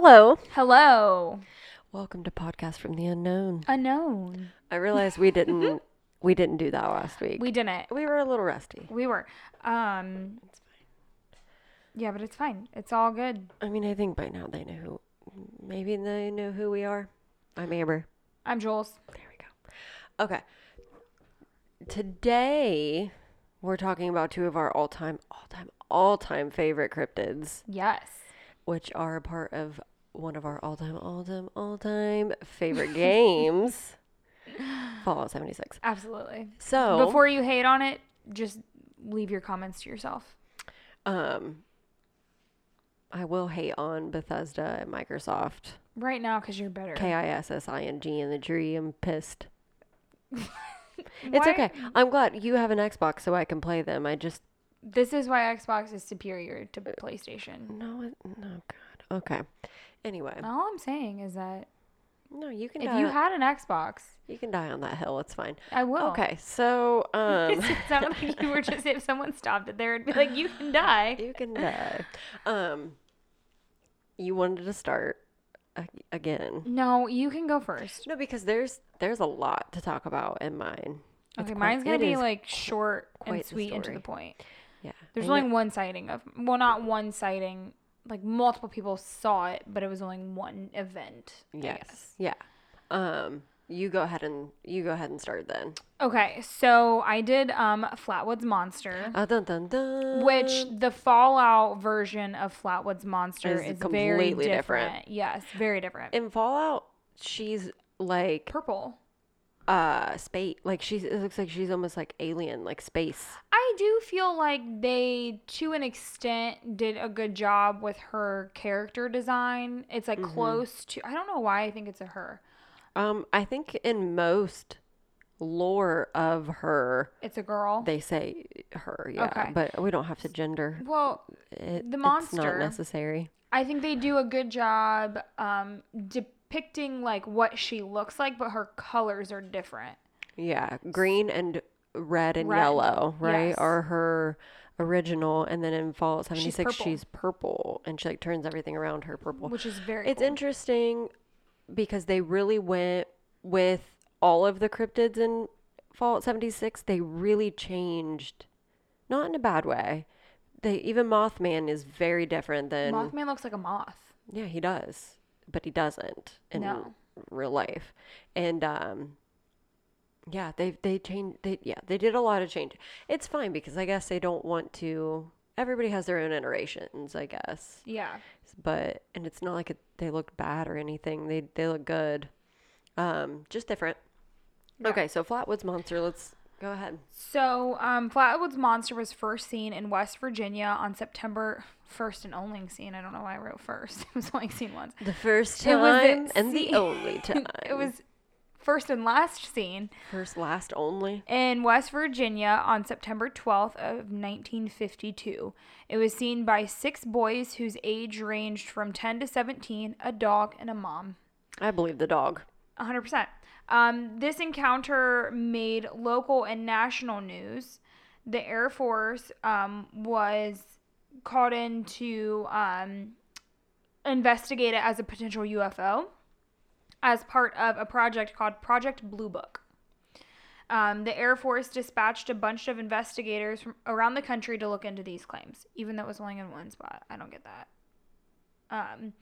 Hello. Hello. Welcome to Podcast from the Unknown. Unknown. I realized we didn't we didn't do that last week. We didn't. we were a little rusty. We were. Um Yeah, but it's fine. It's all good. I mean, I think by now they know who maybe they know who we are. I'm Amber. I'm Jules. There we go. Okay. Today we're talking about two of our all-time all-time all-time favorite cryptids, Yes. which are a part of one of our all-time all-time all-time favorite games. Fallout 76. Absolutely. So, Before you hate on it, just leave your comments to yourself. um I will hate on Bethesda and Microsoft. Right now cuz you're better. K I S S I N G in the tree. I'm pissed. It's okay. I'm glad you have an Xbox so I can play them. I just This is why Xbox is superior to PlayStation. no, no, God. Okay. Anyway, All I'm saying is that no, you can if you on- had an Xbox, you can die on that hill. It's fine. I will. Okay, so um, it sounded like you were just if someone stopped it there and be like, "You can die." you can die. Um, you wanted to start again. No, you can go first. No, because there's there's a lot to talk about in mine. It's Okay, quite- mine's gonna be like short and quite sweet and to the point. Yeah. There's I only one sighting of well, not one sighting. Like multiple people saw it, but it was only one event. Yes. Yeah. Um, you go ahead and you go ahead and start then. Okay, so I did um Flatwoods Monster, Uh, dun, dun, dun. which the Fallout version of Flatwoods Monster Is is, very different. different. Yes, very different. in Fallout, she's like Purple. Uh space. Like she's it looks like she's almost like alien, like space. I do feel like they, to an extent, did a good job with her character design. It's like Mm-hmm. close to. I don't know why I think it's a her. Um, I think in most lore of her, It's a girl. they say her. Yeah, Okay. but we don't have to gender. well, It, The It's monster. not necessary. I think they do a good job um, depicting like what she looks like, but her colors are different. Yeah, green and red and Red, yellow, right, yes. are her original, and then in Fallout seventy six, purple. she's purple, and she like turns everything around her purple. Which is very. It's cool. interesting because they really went with all of the cryptids in Fallout 76. They really changed, not in a bad way. They even Mothman is very different than Mothman looks like a moth. yeah he does, but he doesn't in No. real life. And um, yeah, they they changed. They yeah they did a lot of change. It's fine because I guess they don't want to. Everybody has their own iterations, I guess Yeah. but and it's not like it, they look bad or anything. They they look good, um, just different. Yeah. Okay, so Flatwoods Monster. Let's go ahead. So, um, Flatwoods Monster was first seen in West Virginia on September first and only seen. I don't know why I wrote first. It was only seen once. The first time the and the only time. it was first and last seen first, last, only. in West Virginia on September 12th of 1952. It was seen by six boys whose age ranged from 10 to 17, a dog and a mom. I believe the dog. 100%. Um, this encounter made local and national news. The Air Force um, was called in to um, investigate it as a potential UFO as part of a project called Project Blue Book. Um, the Air Force dispatched a bunch of investigators from around the country to look into these claims, even though it was only in one spot. I don't get that. Um,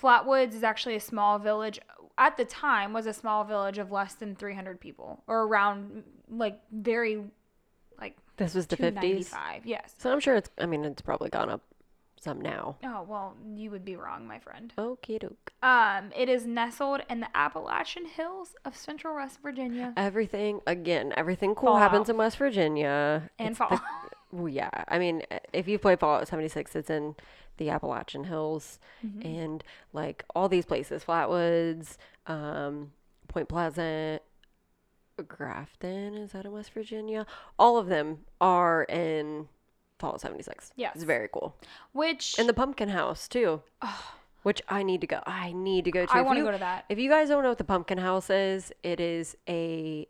Flatwoods is actually a small village. At the time, was a small village of less than 300 people, or around like very, like This was the fifties. 295. Yes. So I'm sure it's. I mean, it's probably gone up some now. Oh well, you would be wrong, my friend. Okie doke. Um, it is nestled in the Appalachian Hills of Central West Virginia Everything again. Everything cool Fallout. happens in West Virginia. and It's fall. well, yeah. I mean, if you play Fallout 76, it's in the Appalachian Hills Mm-hmm. and like all these places, Flatwoods, um, Point Pleasant, Grafton. Is that in West Virginia? All of them are in Fallout 76. Yeah. it's very cool. Which And the Pumpkin House too. Which I need to go. I need to go to. I want to go to that. If you guys don't know what the Pumpkin House is, it is a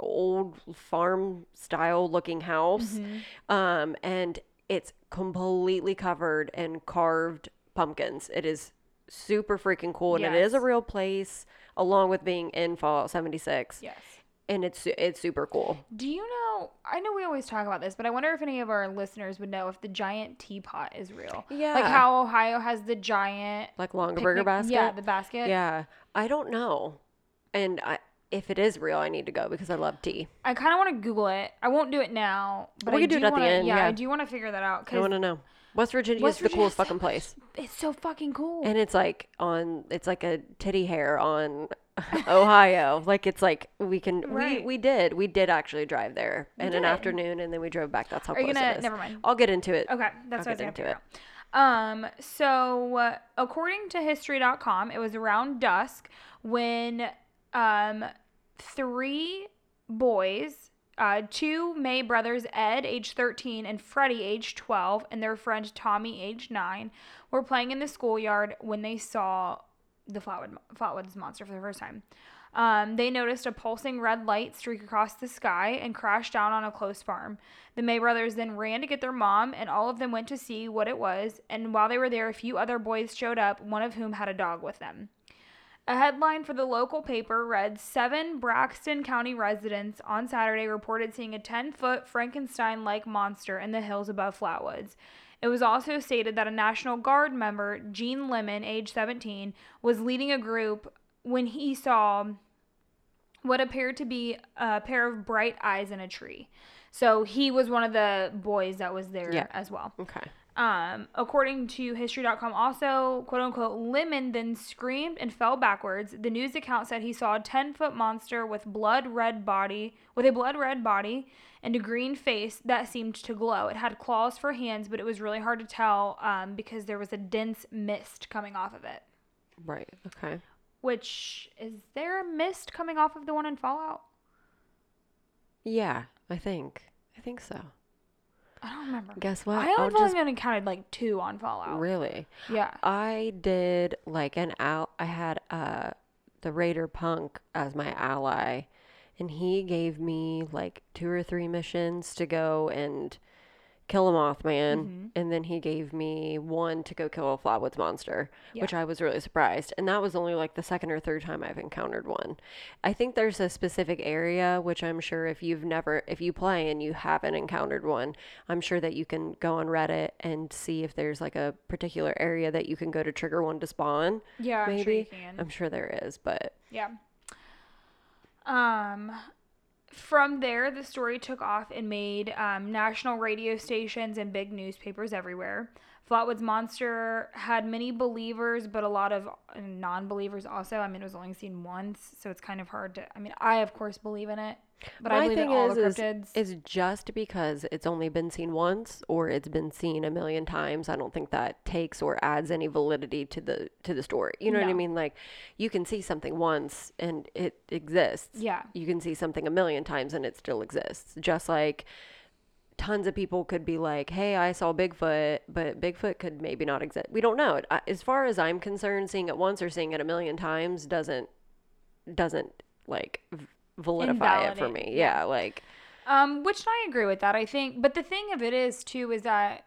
old farm style looking house. Mm-hmm. Um, and it's completely covered in carved pumpkins. It is super freaking cool, and it is a real place, along with being in Fallout 76, Yes. and it's it's super cool. Do you know? I know we always talk about this, but I wonder if any of our listeners would know if the giant teapot is real. Yeah, Like how Ohio has the giant Like Longaberger picnic- basket. Yeah, the basket. Yeah, I don't know, and I if it is real, I need to go because I love tea. I kind of want to Google it. I won't do it now, but We I can do it at the wanna, end, Yeah, yeah. I do want to figure that out I want to know. West Virginia West is the Virginia coolest fucking place, it's so fucking cool. and it's like on it's like a titty hair on Ohio. Like it's like we can Right. we we did we did actually drive there in an afternoon, and then we drove back. That's how Are close gonna? it is. Never mind. I'll get into it. Okay, that's I'll what I was into out. Um, so uh, according to History.com, it was around dusk when um three boys, uh, two May brothers, Ed, age 13, and Freddie, age 12, and their friend Tommy, age 9, were playing in the schoolyard when they saw the Flatwood, Flatwoods monster for the first time. Um, they noticed a pulsing red light streak across the sky and crash down on a close farm. The May brothers then ran to get their mom, and all of them went to see what it was. And while they were there, a few other boys showed up, one of whom had a dog with them. A headline for the local paper read Seven Braxton County residents on Saturday reported seeing a 10 foot Frankenstein like monster in the hills above Flatwoods. It was also stated that a National Guard member, Gene Lemon, age 17, was leading a group when he saw what appeared to be a pair of bright eyes in a tree. So he was one of the boys that was there Yeah. as well. Okay. Um, according to history.com, also, quote unquote, Lemon then screamed and fell backwards. The news account said he saw a 10 foot monster with blood red body, with a blood red body and a green face that seemed to glow. It had claws for hands, but it was really hard to tell um, because there was a dense mist coming off of it. Right. Okay. Which, is there a mist coming off of the one in Fallout? Yeah, I think. I think so. I don't remember. Guess what? I only just only counted like two on Fallout. really. Yeah. I did like an out. I had uh the Raider Punk as my ally, and he gave me like two or three missions to go and kill a Mothman, Mm-hmm. and then he gave me one to go kill a Flatwoods monster, which I was really surprised. And that was only like the second or third time I've encountered one. I think there's a specific area which I'm sure if you've never, if you play and you haven't encountered one, I'm sure that you can go on Reddit and see if there's like a particular area that you can go to trigger one to spawn. Yeah, I'm sure you maybe can. I'm sure there is, but Yeah. Um, from there, the story took off and made um, national radio stations and big newspapers everywhere. Flatwoods Monster had many believers, but a lot of uh, non believers also. I mean, it was only seen once, so it's kind of hard to. I mean, I, of course, believe in it, but I my believe in all is, the is, cryptids. is just because it's only been seen once or it's been seen a million times. I don't think that takes or adds any validity to the to the story. You know what I mean? Like, you can see something once and it exists. Yeah. You can see something a million times and it still exists. Just like tons of people could be like, "Hey, I saw Bigfoot," but Bigfoot could maybe not exist. We don't know. As far as I'm concerned, seeing it once or seeing it a million times doesn't doesn't like validify it for me. Yeah, like Um, which I agree with that. I think, but the thing of it is too is that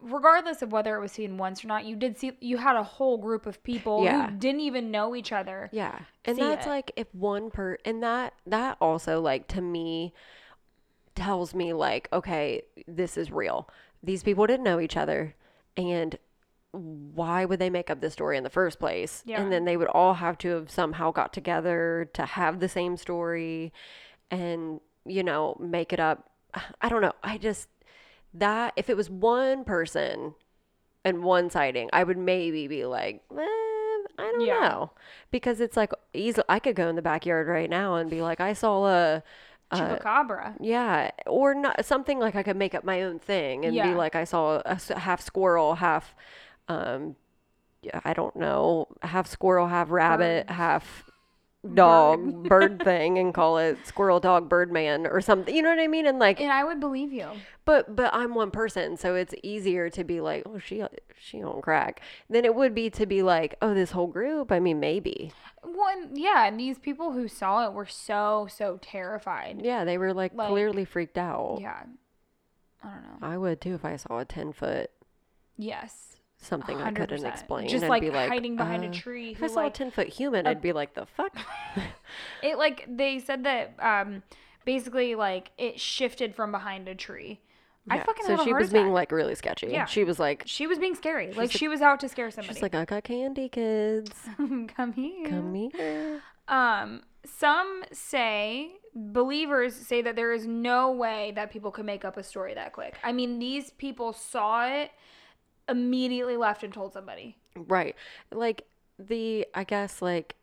regardless of whether it was seen once or not, you did see you had a whole group of people Yeah. who didn't even know each other. yeah, and that's it. like if one per and that that also like to me tells me like okay, this is real. These people didn't know each other, and why would they make up this story in the first place? Yeah. And then they would all have to have somehow got together to have the same story and, you know, make it up. I don't know. I just, that, if it was one person and one sighting, I would maybe be like, eh, I don't Yeah. know. Because it's like, easy, I could go in the backyard right now and be like, I saw a, a Chupacabra. yeah, or not something like I could make up my own thing and be like I saw a half squirrel, half um I don't know, half squirrel, half rabbit, half dog, bird thing and call it squirrel dog bird man or something. You know what I mean? And like And I would believe you. but but I'm one person, so it's easier to be like, "Oh, she she on crack." Than it would be to be like, "Oh, this whole group." I mean, maybe. One, yeah, and these people who saw it were so so terrified. Yeah, they were like, Like- clearly freaked out. Yeah. I don't know. I would too if I saw a 10 foot Yes. Something I couldn't explain. Just I'd like be hiding behind uh, a tree. If Who I saw like a ten foot human, I'd be like, the fuck. it like they said that um basically like it shifted from behind a tree. I fucking so she was being attack. like really sketchy. Yeah. She was like, she was being scary. Like like- she was out to scare somebody. she's like, I got candy, kids. come here. Come here. Um, some say believers say that there is no way that people could make up a story that quick. I mean, these people saw it, immediately left and told somebody. Right. Like the I guess like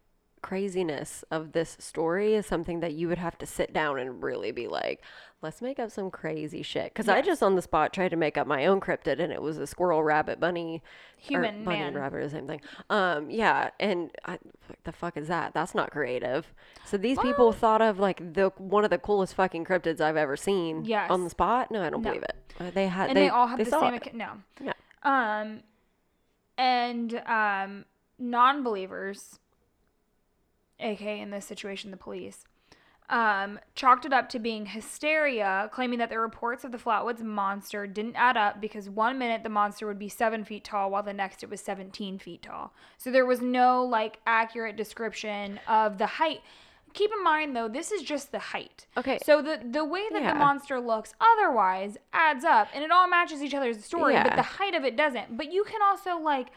craziness of this story is something that you would have to sit down and really be like, let's make up some crazy shit. Because I just on the spot tried to make up my own cryptid and it was a squirrel, rabbit, bunny, Human bunny man. and rabbit the same thing. Um, yeah, and I, what the fuck is that? That's not creative. So these people thought of like the one of the coolest fucking cryptids I've ever seen. on the spot. No, I don't No. believe it. Uh, they had And they, all have they the same ac- no. Yeah. Um and um non-believers aka in this situation the police um, chalked it up to being hysteria, claiming that the reports of the Flatwoods monster didn't add up because one minute the monster would be seven feet tall, while the next it was 17 feet tall. So there was no like accurate description of the height. Keep in mind though, this is just the height. Okay. So the the way that Yeah. the monster looks otherwise adds up, and it all matches each other's story, yeah. but the height of it doesn't. But you can also like.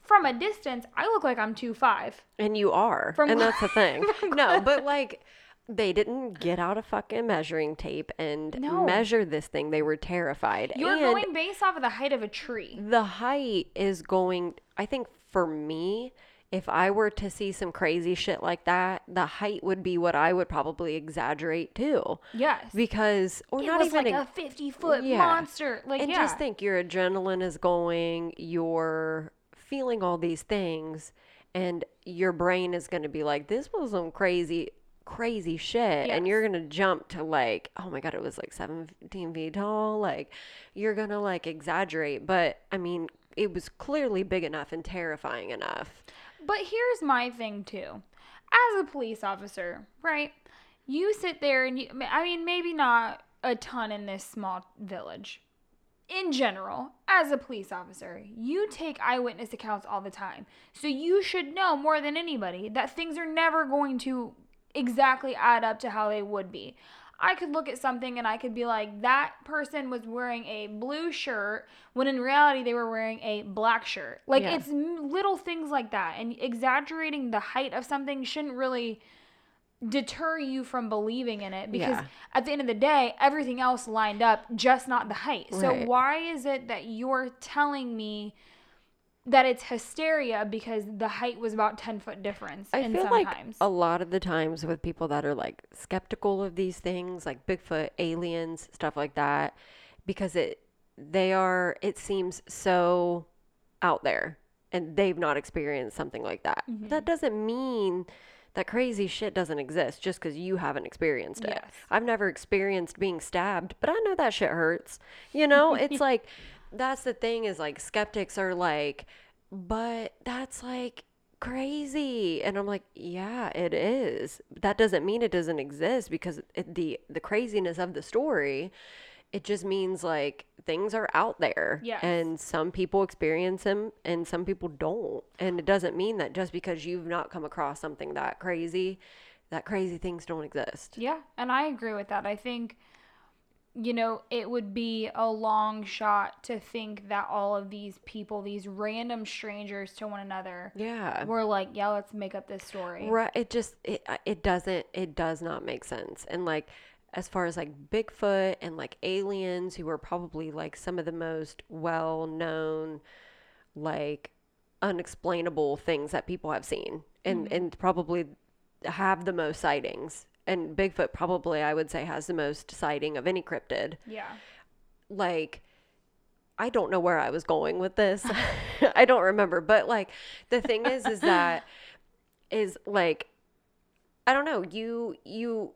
From a distance, I look like I'm two five. And you are. From and that's the thing. no, but like they didn't get out a fucking measuring tape and No. measure this thing. They were terrified. You're and going based off of the height of a tree. the height is going I think for me, if I were to see some crazy shit like that, the height would be what I would probably exaggerate too. Yes. Because or it not even like ex- a 50 foot Yeah. monster. Like, and yeah. just think your adrenaline is going, you're feeling all these things, and your brain is going to be like, this was some crazy, crazy shit. And you're going to jump to like, oh my God, it was like 17 feet tall. Like, you're going to like exaggerate. But I mean, it was clearly big enough and terrifying enough. But here's my thing too. As a police officer, right? You sit there and you, I mean, maybe not a ton in this small village. In general, as a police officer, you take eyewitness accounts all the time. So you should know more than anybody that things are never going to exactly add up to how they would be. I could look at something and I could be like, that person was wearing a blue shirt when in reality they were wearing a black shirt. Like, Yeah. it's little things like that. And exaggerating the height of something shouldn't really deter you from believing in it because Yeah. at the end of the day, everything else lined up, just not the height. So, why is it that you're telling me? That it's hysteria because the height was about ten foot difference. I feel like times. a lot of the times with people that are like skeptical of these things, like Bigfoot, aliens, stuff like that, because it they are it seems so out there and they've not experienced something like that. Mm-hmm. That doesn't mean that crazy shit doesn't exist just because you haven't experienced it. Yes. I've never experienced being stabbed, but I know that shit hurts. You know, it's like that's the thing is like skeptics are like, but that's like crazy, and I'm like, yeah, it is. That doesn't mean it doesn't exist because it, the the craziness of the story. It just means like things are out there, Yes. and some people experience them, and some people don't. And it doesn't mean that just because you've not come across something that crazy, that crazy things don't exist. Yeah, and I agree with that. I think, you know, it would be a long shot to think that all of these people, these random strangers to one another, Yeah. were like, yeah, let's make up this story. Right. It just it uh, it doesn't it does not make sense. And like as far as like Bigfoot and like aliens who are probably like some of the most well known like unexplainable things that people have seen and and probably have the most sightings. And Bigfoot probably I would say has the most sighting of any cryptid Yeah. like I don't know where I was going with this. I don't remember, but like the thing is is that is like I don't know, you you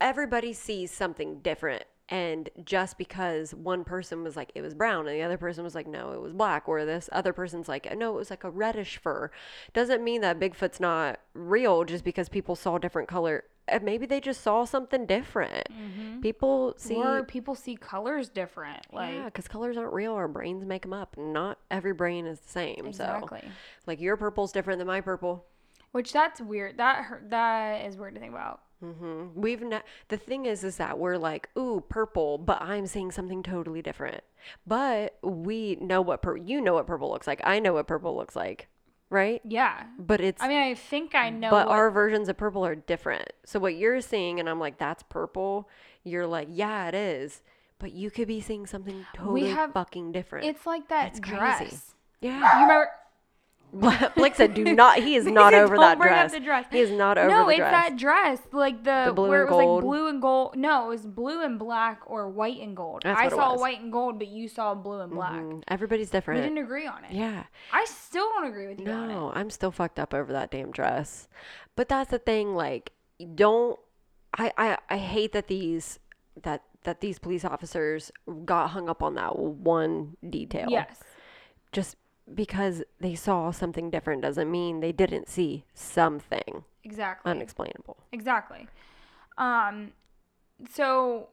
everybody sees something different And just because one person was like, it was brown, and the other person was like, no, it was black, or this other person's like, no, it was like a reddish fur, doesn't mean that Bigfoot's not real just because people saw different color. Maybe they just saw something different. Mm-hmm. People see. or people see colors different. Like yeah, because colors aren't real. Our brains make them up. Not every brain is the same. exactly. So, like, your purple's different than my purple. Which that's weird. That hurt, that is weird to think about. Hmm We've ne- the thing is, is that we're like, ooh, purple, but I'm seeing something totally different. But we know what pur- you know what purple looks like. I know what purple looks like, right? Yeah. But it's I mean, I think I know. but what- our versions of purple are different. So what you're seeing, and I'm like, that's purple. You're like, yeah, it is. But you could be seeing something totally have- fucking different. it's like that It's crazy. dress. yeah. You remember? Blake said, "Do not." He is not over "Don't that dress. dress." He is not over that dress. no, it's dress. that dress, like the, The blue where and it was gold. like blue and gold. No, it was blue and black or white and gold. That's I saw white and gold, but you saw blue and black. Mm, Everybody's different. We didn't agree on it. Yeah. I still don't agree with you on it. No, I'm still fucked up over that damn dress. But that's the thing, like, don't I, I I hate that these that that these police officers got hung up on that one detail. Yes. Just because they saw something different doesn't mean they didn't see something Exactly. unexplainable. Exactly. Um, so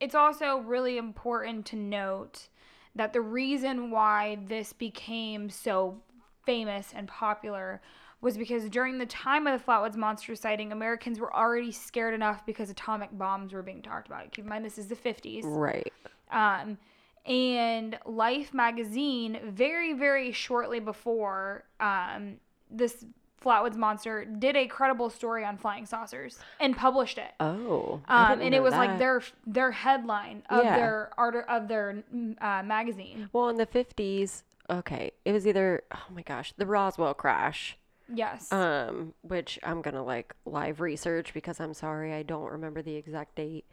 it's also really important to note that the reason why this became so famous and popular was because during the time of the Flatwoods monster sighting, Americans were already scared enough because atomic bombs were being talked about. Keep in mind, this is the 50s. Right. Um, and Life magazine, very, very shortly before um, this Flatwoods monster, did a credible story on flying saucers and published it. Oh. Um, and it was like their their headline of Yeah. their art of their uh, magazine. Well, in the 50s, okay, it was either, oh my gosh, the Roswell crash. Yes. um which i'm gonna like live research because i'm sorry i don't remember the exact date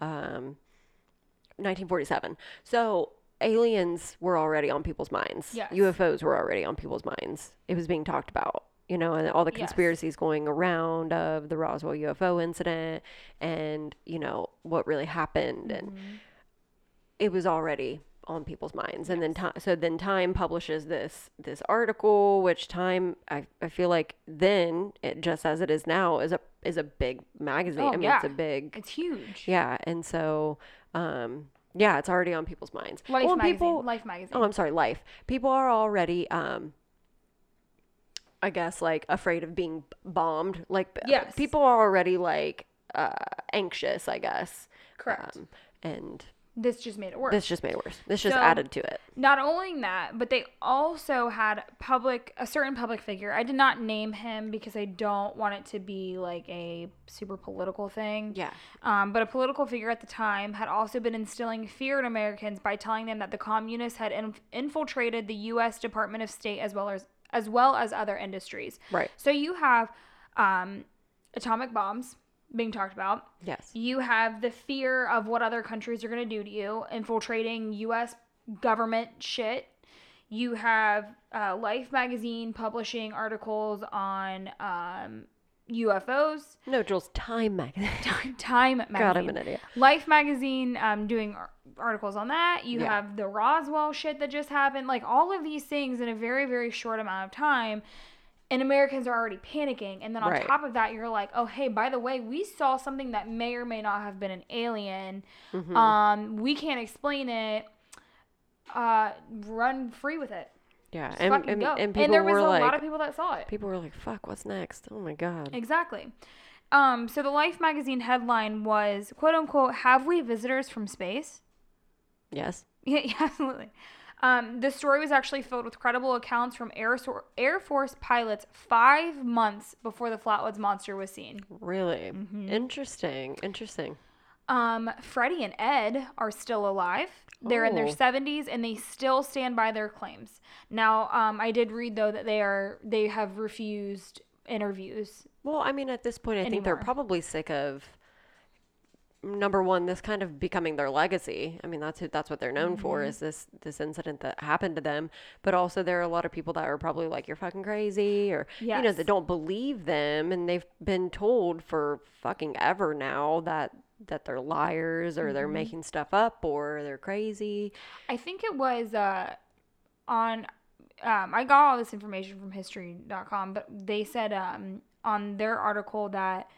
um 1947 so aliens were already on people's minds Yes. ufos were already on people's minds it was being talked about you know and all the Yes. conspiracies going around of the roswell ufo incident and you know what really happened and Mm-hmm. it was already on people's minds and then time so then time publishes this this article which time I, I feel like then it just as it is now is a is a big magazine Oh, i mean yeah. it's a big it's huge. yeah and so um yeah it's already on people's minds Life Well, magazine. people Life magazine. oh i'm sorry life people are already um i guess like afraid of being bombed like Yes. people are already like uh anxious i guess Correct. um, and this just made it worse. this just made it worse this just So- added to it Not only that, but they also had public a certain public figure. I did not name him because I don't want it to be like a super political thing. yeah Um, but a political figure at the time had also been instilling fear in Americans by telling them that the communists had inf- infiltrated the U.S. Department of State as well as as well as other industries. Right. So you have um, atomic bombs being talked about. Yes. You have the fear of what other countries are going to do to you, infiltrating U.S. government shit. You have uh, Life magazine publishing articles on um, UFOs. No, Jules, Time magazine. Time magazine. God, I'm an idiot. Life magazine um, doing articles on that. You Yeah. have the Roswell shit that just happened. Like all of these things in a very, very short amount of time. And Americans are already panicking. And then on Right. top of that, you're like, oh, hey, by the way, we saw something that may or may not have been an alien. Mm-hmm. Um, we can't explain it. Uh, run free with it. Yeah, Just and and, and people there was were a like, lot of people that saw it. people were like, "Fuck, what's next?" Oh my god. Exactly. Um, so the Life magazine headline was quote unquote, have we visitors from space? Yes. Yeah, yeah, absolutely. Um, the story was actually filled with credible accounts from Air, Sor- Air Force pilots five months before the Flatwoods monster was seen. Really Mm-hmm. interesting. Interesting. Um, Freddie and Ed are still alive. They're in their Oh. 70s and they still stand by their claims. Now, um, I did read though that they are they have refused interviews. Well, I mean, at this point, I think they're probably sick of number one, this kind of becoming their legacy. I mean, that's who, that's what they're known for Mm-hmm. is this this incident that happened to them. But also, there are a lot of people that are probably like, "You're fucking crazy," or you know, that don't believe them, and they've been told for fucking ever now that that they're liars or they're making stuff up or they're crazy. I think it was uh, on. Um, I got all this information from History.com, but they said um, on their article that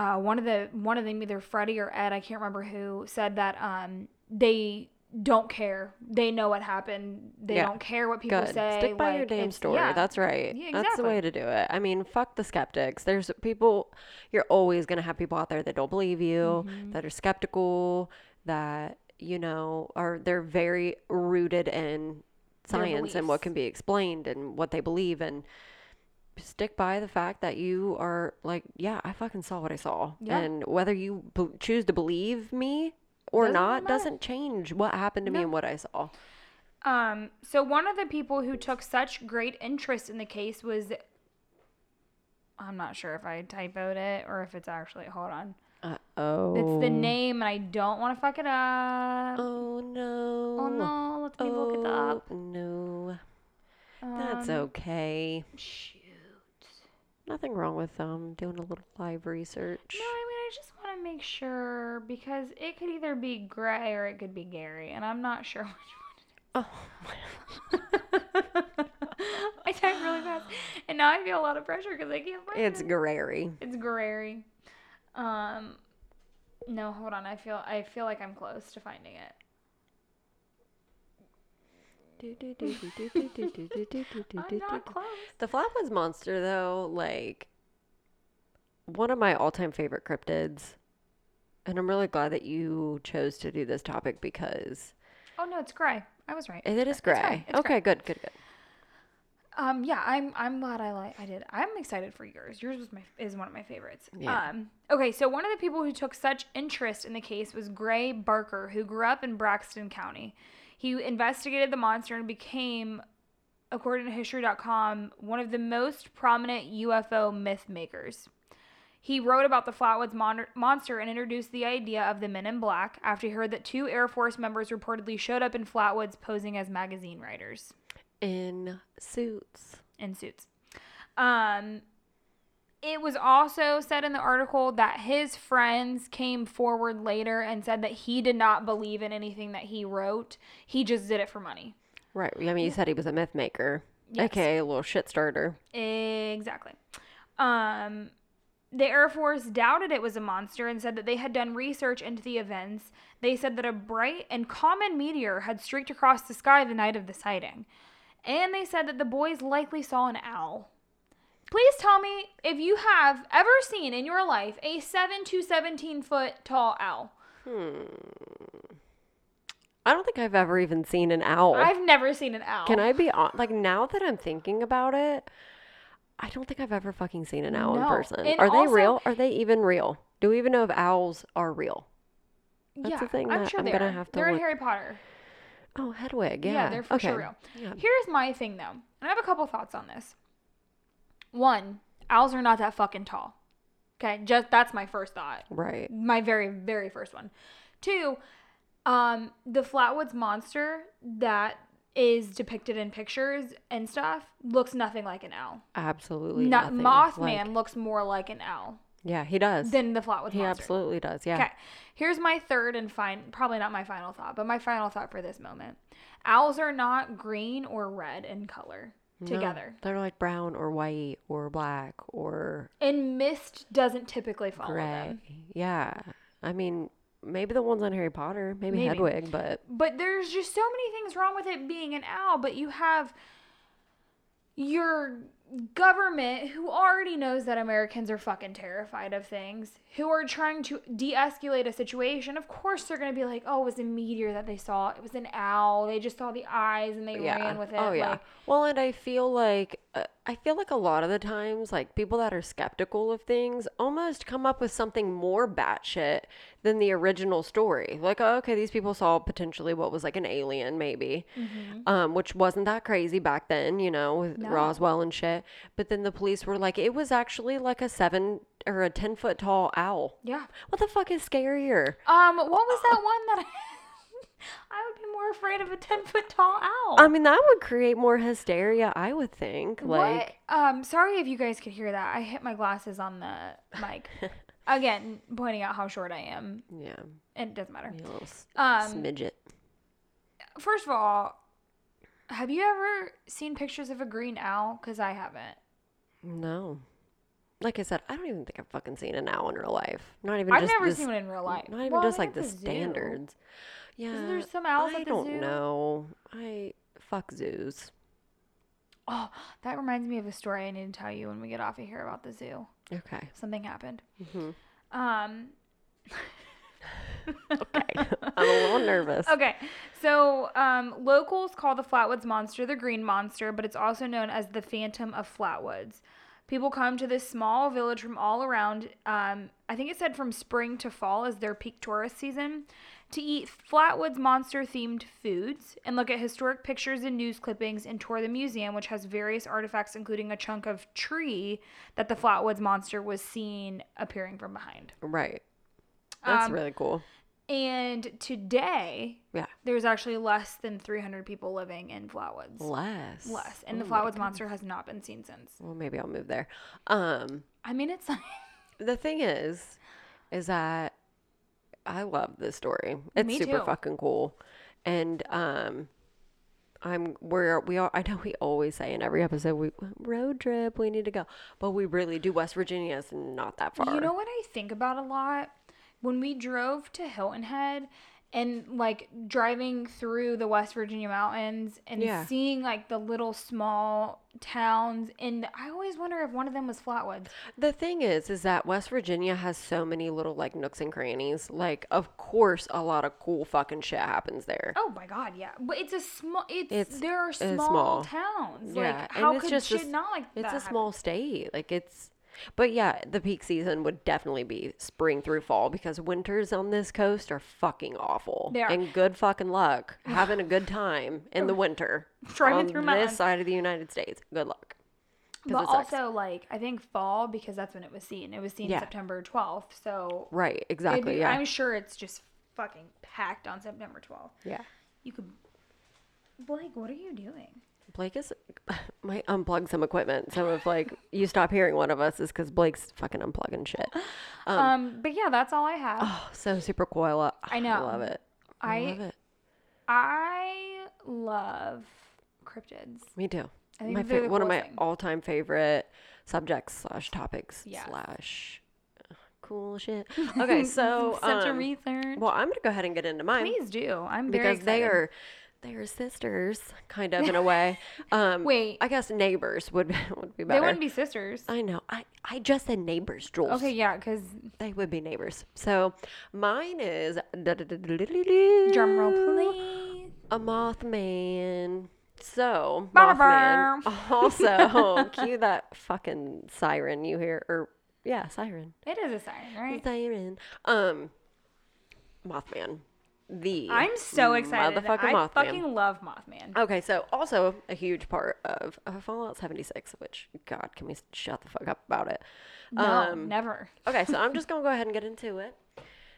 uh, one of the one of them, either Freddie or Ed, I can't remember who, said that um, they don't care. They know what happened. They Yeah. don't care what people Good. say. Stick by your like, damn story. yeah. That's right. Yeah, That's the way to do it. I mean, fuck the skeptics. There's people, you're always going to have people out there that don't believe you, Mm-hmm. that are skeptical, that, you know, are, they're very rooted in science and what can be explained and what they believe. And stick by the fact that you are like, yeah, I fucking saw what I saw. Yeah. And whether you b- choose to believe me or Doesn't not matter. doesn't change what happened to me and what I saw. Um, so one of the people who took such great interest in the case was I'm not sure if I typoed it or if it's actually hold on. Uh oh. It's the name and I don't want to fuck it up. Oh no. Oh no, let me look it up. Oh, No. That's Um, okay. Shoot. Nothing wrong with um doing a little live research. No, I mean I just want to make sure because it could either be Gray or it could be Gary, and I'm not sure which one. Oh. one. I typed really fast, and now I feel a lot of pressure because I can't find it's it. Gary. It's Gary. Um, no, hold on. I feel I feel like I'm close to finding it. I'm not close. The Flatwoods Monster, though, like one of my all-time favorite cryptids, and I'm really glad that you chose to do this topic because Oh no, it's Gray. I was right. it is It's gray. Gray. It's okay, good, good, good. Um, yeah, I'm I'm glad I like I did. I'm excited for yours. Yours was my is one of my favorites. Yeah. Um, okay, so one of the people who took such interest in the case was Gray Barker, who grew up in Braxton County. He investigated the monster and became, according to History.com, one of the most prominent UFO myth makers. He wrote about the Flatwoods mon- monster and introduced the idea of the Men in Black after he heard that two Air Force members reportedly showed up in Flatwoods posing as magazine writers In suits. in suits. Um, it was also said in the article that his friends came forward later and said that he did not believe in anything that he wrote. He just did it for money. Right. I mean, you said he was a myth maker. Yes. Okay, a little shit starter. Exactly. Um, the Air Force doubted it was a monster and said that they had done research into the events. They said that a bright and common meteor had streaked across the sky the night of the sighting. And they said that the boys likely saw an owl. Please tell me if you have ever seen in your life a 7 to 17 foot tall owl. Hmm. I don't think I've ever even seen an owl. I've never seen an owl. Can I be on? Like now that I'm thinking about it, I don't think I've ever fucking seen an owl in person. And are they also- real? Are they even real? Do we even know if owls are real? That's yeah, the thing I'm sure I'm they gonna are. have to They're in Harry Potter. Oh, Hedwig. Yeah, Yeah, they're for sure real. Yeah. Here's my thing though. And I have a couple thoughts on this. One, owls are not that fucking tall. Okay, just that's my first thought. Right. My very, very first one. Two, um, the Flatwoods monster that is depicted in pictures and stuff looks nothing like an owl. Absolutely. Not. Mothman Like- looks more like an owl yeah, he does. than the Flatwoods he monster. absolutely does. Yeah. Okay. Here's my third and fine, probably not my final thought, but my final thought for this moment. Owls are not green or red in color together. they're like brown or white or black or And mist doesn't typically follow gray. them. Yeah. I mean, maybe the ones on Harry Potter, maybe, Maybe. Hedwig, but But there's just so many things wrong with it being an owl, but you have your government who already knows that Americans are fucking terrified of things, who are trying to de-escalate a situation. Of course they're going to be like, "Oh, it was a meteor that they saw. It was an owl. They just saw the eyes and they yeah. ran with it." Oh yeah. Like, well, and I feel like uh, I feel like a lot of the times, like people that are skeptical of things almost come up with something more batshit than the original story. Like, oh, okay, these people saw potentially what was like an alien, maybe, um, which wasn't that crazy back then, you know, with No. Roswell and shit. But then the police were like, it was actually like a seven or a ten foot tall owl. yeah. What the fuck is scarier? Um, what was that one that I, I would be more afraid of a ten foot tall owl? I mean, that would create more hysteria, I would think. Like, what? Um, sorry if you guys could hear that. I hit my glasses on the mic. Again, pointing out how short I am. Yeah. It doesn't matter. You little Um, smidget. First of all, have you ever seen pictures of a green owl? Because I haven't. No. Like I said, I don't even think I've fucking seen an owl in real life. Not even I've just never this- seen one in real life. Not even Well, just like mean, the standards. Yeah. Isn't there some owls I at the don't zoo? know. I fuck zoos. Oh, that reminds me of a story I need to tell you when we get off of here about the zoo. Okay. Something happened. hmm Um. Okay. I'm a little nervous. Okay, so um, locals call the Flatwoods Monster the Green Monster, but it's also known as the Phantom of Flatwoods. People come to this small village from all around. Um, I think it said from spring to fall is their peak tourist season to eat Flatwoods monster themed foods and look at historic pictures and news clippings and tour the museum, which has various artifacts, including a chunk of tree that the Flatwoods monster was seen appearing from behind. Right. That's Um, really cool. And today, Yeah. there's actually less than 300 people living in Flatwoods. Less. Less. And the Oh my Flatwoods monster has not been seen since. Well, maybe I'll move there. Um, I mean, it's the thing is, is that I love this story. It's Me super too. fucking cool, and um, I'm we're we are. I know we always say in every episode we road trip we need to go, but we really do. West Virginia is not that far. you know what I think about a lot? When we drove to Hilton Head and like driving through the West Virginia mountains and Yeah. seeing like the little small towns, and I always wonder if one of them was Flatwoods. The thing is, is that West Virginia has so many little like nooks and crannies. Like, of course, a lot of cool fucking shit happens there. Oh my god, yeah. But it's a small it's, It's- there are small, small. towns. Yeah, Like and how it's could just shit s- not like It's a happen? small state. Like it's, but yeah, the peak season would definitely be spring through fall because winters on this coast are fucking awful. They are. And good fucking luck having a good time in the winter Driving on through this side of the United States. Good luck. But also, like, I think fall because that's when it was seen. It was seen Yeah. September 12th. So, right, exactly. be- yeah, I'm sure it's just fucking packed on September 12th. yeah. You could. Blake, what are you doing? Blake is might unplug some equipment. So if like you stop hearing one of us, is because Blake's fucking unplugging shit. Um, but yeah, that's all I have. Oh, so super cool. I, lo- I know. love it. I, I love it. I love cryptids. Me too. I think my fa- one of my thing. all-time favorite subjects slash topics Yes. slash uh, cool shit. Okay, so Such a um, research. well, I'm gonna go ahead and get into mine Please do. I'm very because they are they are sisters, kind of in a way. Um, Wait. I guess neighbors would would be better. They wouldn't be sisters. I know. I I just said neighbors, Jules. Okay, yeah, because They would be neighbors. So mine is drum roll, please. a Mothman. So Mothman. Also, cue that fucking siren you hear, or yeah, siren, It is a siren, right? siren. Um, Mothman. The I'm so excited. I Mothman. fucking love Mothman. Okay, so also a huge part of uh, Fallout 76, which God, can we shut the fuck up about it? No, Um, never. Okay, so I'm just to go ahead and get into it.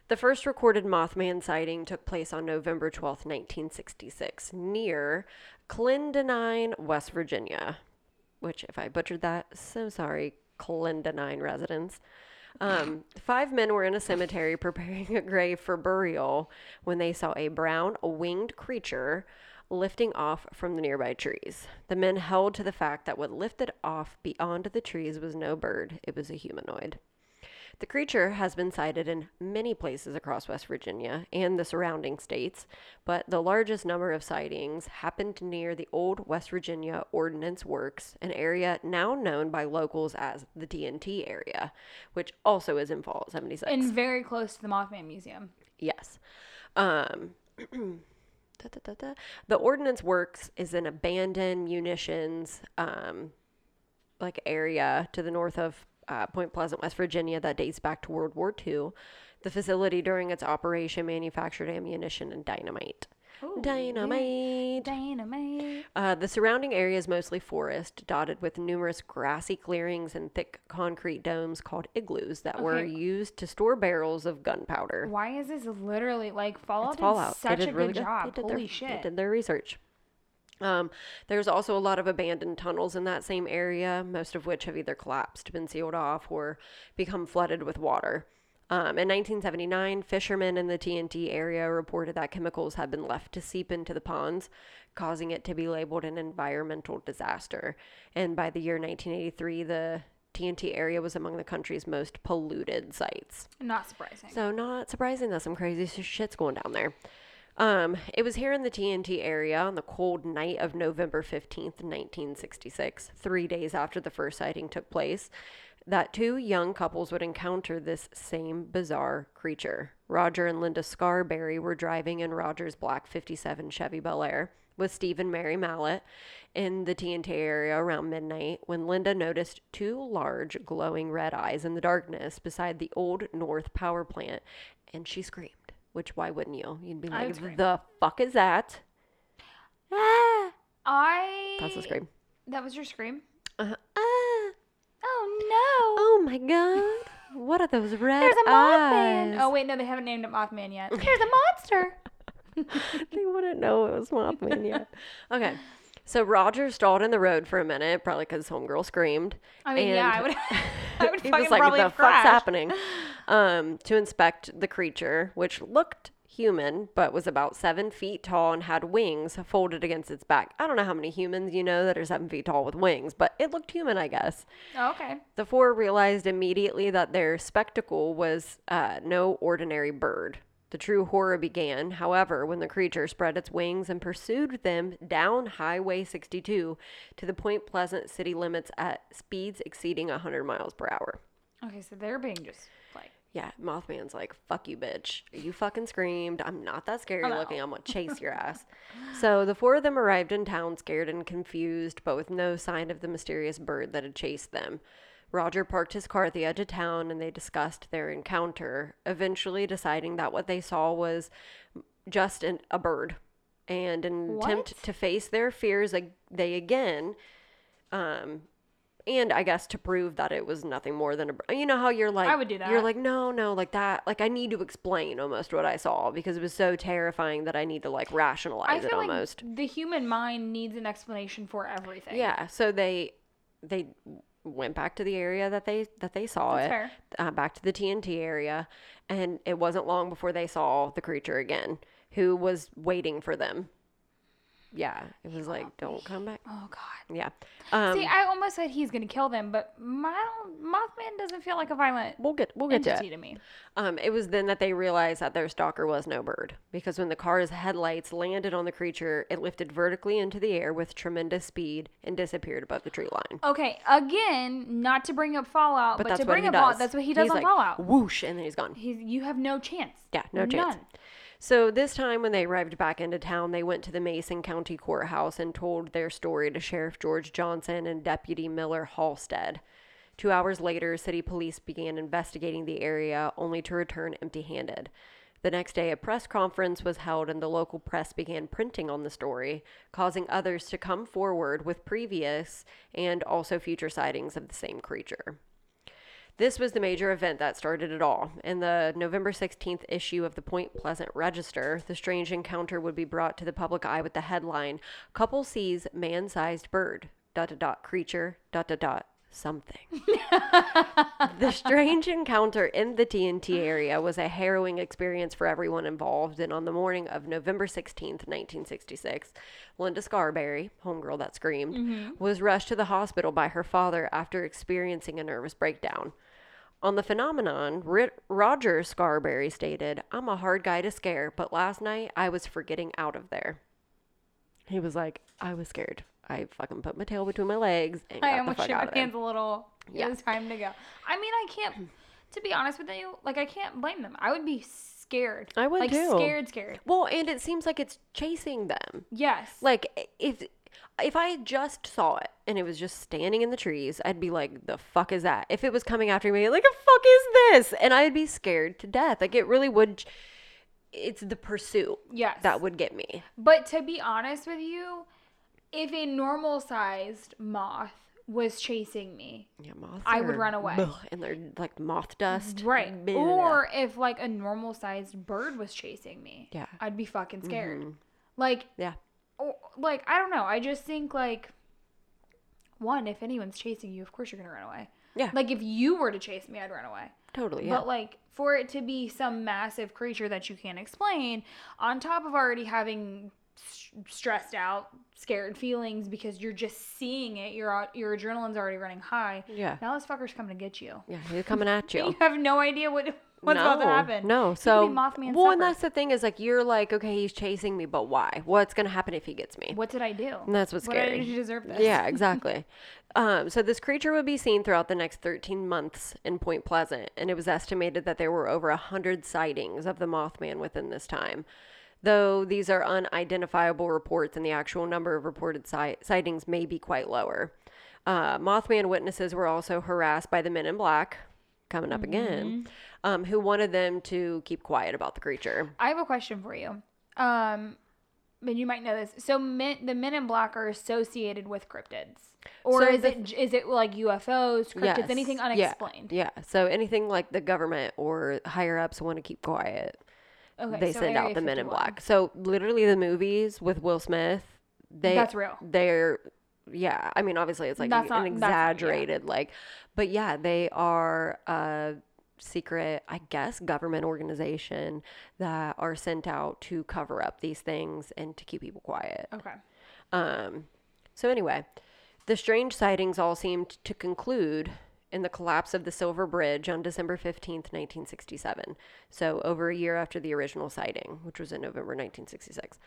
The first recorded Mothman sighting took place on November 12th, 1966, near Clendenine, West Virginia. Which, if I butchered that, so sorry, Clendenine residents. Um, five men were in a cemetery preparing a grave for burial when they saw a brown winged creature lifting off from the nearby trees. The men held to the fact that what lifted off beyond the trees was no bird, it was a humanoid. The creature has been sighted in many places across West Virginia and the surrounding states, but the largest number of sightings happened near the old West Virginia Ordnance Works, an area now known by locals as the TNT area, which also is in Fall 76. And very close to the Mothman Museum. Yes. Um, da, da, da, da. The Ordnance Works is an abandoned munitions um, like area to the north of uh, Point Pleasant, West Virginia, that dates back to World War II. The facility during its operation manufactured ammunition and dynamite. Ooh, Dynamite. Dynamite. Uh, the surrounding area is mostly forest, dotted with numerous grassy clearings and thick concrete domes called igloos that were used to store barrels of gunpowder. Why is this literally like Fallout It's did Fallout. such a did good really job? Holy their, shit. They did their research. Um, there's also a lot of abandoned tunnels in that same area, most of which have either collapsed, been sealed off, or become flooded with water. Um, in 1979, fishermen in the TNT area reported that chemicals had been left to seep into the ponds, causing it to be labeled an environmental disaster. And by the year 1983, the TNT area was among the country's most polluted sites. Not surprising. So, not surprising that some crazy shit's going down there. Um, it was here in the TNT area on the cold night of November 15th, 1966, three days after the first sighting took place, that two young couples would encounter this same bizarre creature. Roger and Linda Scarberry were driving in Roger's black 57 Chevy Bel Air with Steve and Mary Mallette in the TNT area around midnight when Linda noticed two large glowing red eyes in the darkness beside the old North Power Plant and she screamed. Which why wouldn't you? You'd be I like, scream. "The fuck is that?" Ah, I. that's a scream. That was your scream. Uh, ah, Oh no! oh my god! What are those red! There's a Mothman. eyes? Oh wait, no, they haven't named it Mothman yet. There's a monster. they wouldn't know it was Mothman yet. Okay. So Roger stalled in the road for a minute, probably because homegirl screamed. I mean, yeah, I would. I would he fucking was like, probably "The have fuck's crashed." happening?" Um, to inspect the creature, which looked human but was about seven feet tall and had wings folded against its back. I don't know how many humans you know that are seven feet tall with wings, but it looked human, I guess. Oh, okay. The four realized immediately that their spectacle was uh, no ordinary bird. The true horror began, however, when the creature spread its wings and pursued them down Highway 62 to the Point Pleasant city limits at speeds exceeding 100 miles per hour. Okay, so they're being just. Yeah, Mothman's like, fuck you, bitch. You fucking screamed. I'm not that scary looking. I'm gonna chase your ass. So the four of them arrived in town scared and confused, but with no sign of the mysterious bird that had chased them. Roger parked his car at the edge of town and they discussed their encounter, eventually deciding that what they saw was just an, a bird. And in an attempt to face their fears, they again um, and I guess to prove that it was nothing more than a. You know how you're like, I would do that. You're like, no, no, like that. Like I need to explain almost what I saw because it was so terrifying that I need to like rationalize I it feel like almost. the human mind needs an explanation for everything. Yeah. So they they went back to the area that they that they saw That's it. fair. Uh, back to the TNT area, and it wasn't long before they saw the creature again, who was waiting for them. Yeah, it was like, don't come back. Oh God. Yeah. Um, See, I almost said he's gonna kill them, but my Mothman doesn't feel like a violent we'll get we'll get to it. to me. Um, it was then that they realized that their stalker was no bird because when the car's headlights landed on the creature, it lifted vertically into the air with tremendous speed and disappeared above the tree line. Okay, again, not to bring up Fallout, but, But to bring up. Fallout, that's what he does He's on like, Fallout. Whoosh, and then he's gone. He's you have no chance. Yeah, no chance. So this time when they arrived back into town, they went to the Mason County Courthouse and told their story to Sheriff George Johnson and Deputy Millard Halstead. Two hours later, city police began investigating the area, only to return empty handed. The next day, a press conference was held, and the local press began printing on the story, causing others to come forward with previous and also future sightings of the same creature. This was the major event that started it all. In the November 16th issue of the Point Pleasant Register, the strange encounter would be brought to the public eye with the headline Couple sees man sized bird, dot dot dot, creature, dot dot dot, something. the strange encounter in the TNT area was a harrowing experience for everyone involved, and on the morning of November 16th, 1966, Linda Scarberry, homegirl that screamed, mm-hmm. was rushed to the hospital by her father after experiencing a nervous breakdown. On the phenomenon, Roger Scarberry stated, I'm a hard guy to scare, but last night I was for getting out of there. He was like, I was scared. I fucking put my tail between my legs and I almost shit my pants a little. Yeah. It was time to go. I mean, I can't. To be honest with you, like I can't blame them. I would be scared. I would like too. scared, scared. Well, and it seems like it's chasing them. Yes. Like if if I just saw it and it was just standing in the trees, I'd be like, "The fuck is that?" If it was coming after me, like, "The fuck is this?" And I'd be scared to death. Like it really would. It's the pursuit yes. that would get me. But to be honest with you, if a normal sized moth was chasing me, Yeah, moths. I would run away. and they're like moth dust. right? Bleh. Or if like a normal sized bird was chasing me, Yeah. I'd be fucking scared. Mhm. Like, Yeah. Or, like I don't know. I just think like one, if anyone's chasing you, of course you're gonna run away. Yeah. Like if you were to chase me, I'd run away. Totally. Yeah. But like for it to be some massive creature that you can't explain, on top of already having s- stressed out, scared feelings because you're just seeing it, your your adrenaline's already running high. yeah. Now this fucker's coming to get you. Yeah. He's coming at you. You have no idea what what's about to happen. No, so Mothman well, and that's the thing is like you're like, okay, he's chasing me, but why? What's gonna happen if he gets me? What did I do? And that's what's What did I scary. do to deserve this? Yeah, exactly. um, so this creature would be seen throughout the next 13 months in Point Pleasant, and it was estimated that there were over a hundred sightings of the Mothman within this time. Though these are unidentifiable reports, and the actual number of reported si- sightings may be quite lower. Uh, Mothman witnesses were also harassed by the Men in Black, coming up again, um, who wanted them to keep quiet about the creature. I have a question for you. Um, and you might know this. So, men, the Men in Black are associated with cryptids, or So is the- it is it like UFOs, cryptids, anything Yeah, unexplained? Yeah. So anything like the government or higher ups want to keep quiet, Okay, they so send out Area the Men in Black. So literally the movies with Will Smith, they That's real. They're yeah. I mean, obviously it's like That's not- an yeah. exaggerated like, but yeah, they are a secret, I guess, government organization that are sent out to cover up these things and to keep people quiet. Okay. Um, so anyway, the strange sightings all seemed to conclude in the collapse of the Silver Bridge on December 15th, 1967. So over a year after the original sighting, which was in November 1966.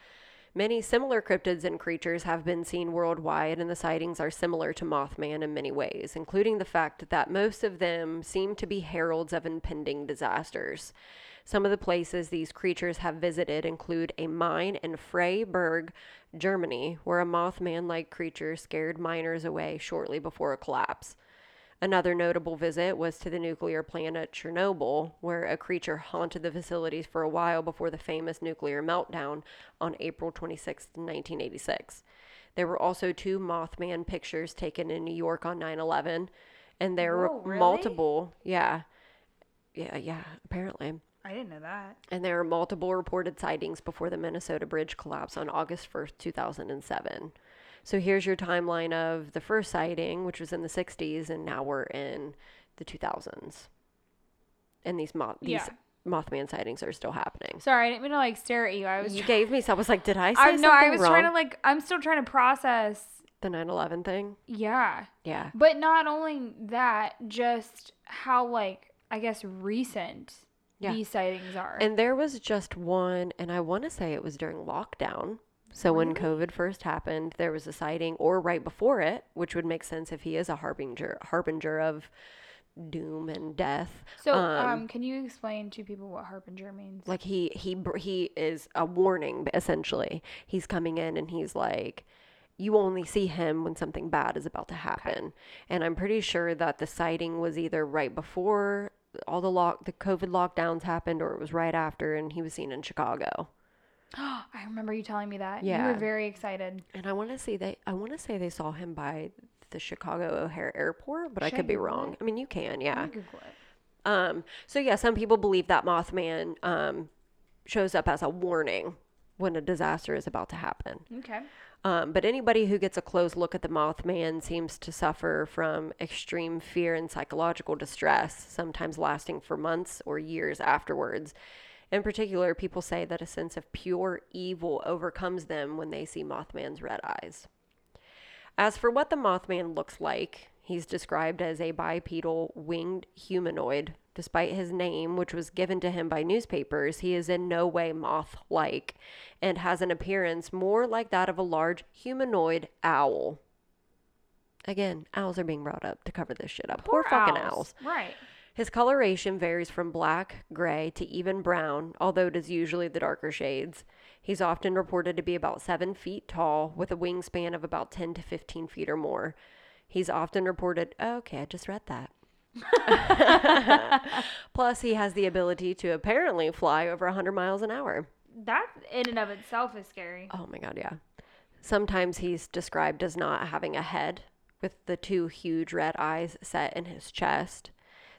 Many similar cryptids and creatures have been seen worldwide, and the sightings are similar to Mothman in many ways, including the fact that most of them seem to be heralds of impending disasters. Some of the places these creatures have visited include a mine in Freiberg, Germany, where a Mothman like creature scared miners away shortly before a collapse. Another notable visit was to the nuclear plant at Chernobyl, where a creature haunted the facilities for a while before the famous nuclear meltdown on April 26, 1986. There were also two Mothman pictures taken in New York on 9 11, and there Whoa, were really? multiple, yeah, yeah, yeah, apparently. I didn't know that. And there are multiple reported sightings before the Minnesota bridge collapse on August 1st, 2007. So here's your timeline of the first sighting, which was in the 60s, and now we're in the 2000s. And these, moth- these Yeah. Mothman sightings are still happening. Sorry, I didn't mean to like stare at you. I was. You gave me some. I was like, did I say I something no, I was wrong? trying to like. I'm still trying to process. the 9/11 thing. Yeah, Yeah. but not only that, just how like I guess recent Yeah. these sightings are. And there was just one, and I want to say it was during lockdown. So when COVID first happened, there was a sighting, or right before it, which would make sense if he is a harbinger harbinger of doom and death. so, um, um, can you explain to people what harbinger means? Like he he he is a warning essentially. He's coming in and he's like you only see him when something bad is about to happen. And I'm pretty sure that the sighting was either right before all the lock the COVID lockdowns happened or it was right after and he was seen in Chicago. I remember you telling me that. Yeah. You were very excited. And I want to see they I want to say they saw him by the Chicago O'Hare Airport, but I Should I could be wrong. it? I mean, you can, yeah. Google it. Um so yeah, some people believe that Mothman um shows up as a warning when a disaster is about to happen. Okay. Um, but anybody who gets a close look at the Mothman seems to suffer from extreme fear and psychological distress, sometimes lasting for months or years afterwards. In particular, people say that a sense of pure evil overcomes them when they see Mothman's red eyes. As for what the Mothman looks like, he's described as a bipedal winged humanoid. Despite his name, which was given to him by newspapers, he is in no way moth like and has an appearance more like that of a large humanoid owl. Again, owls are being brought up to cover this shit up. Poor, fucking owls. Right. His coloration varies from black, gray to even brown, although it is usually the darker shades. He's often reported to be about seven feet tall, with a wingspan of about 10 to 15 feet or more. He's often reported, oh, okay, I just read that. Plus, he has the ability to apparently fly over 100 miles an hour. That in and of itself is scary. Oh my God, yeah. Sometimes he's described as not having a head, with the two huge red eyes set in his chest.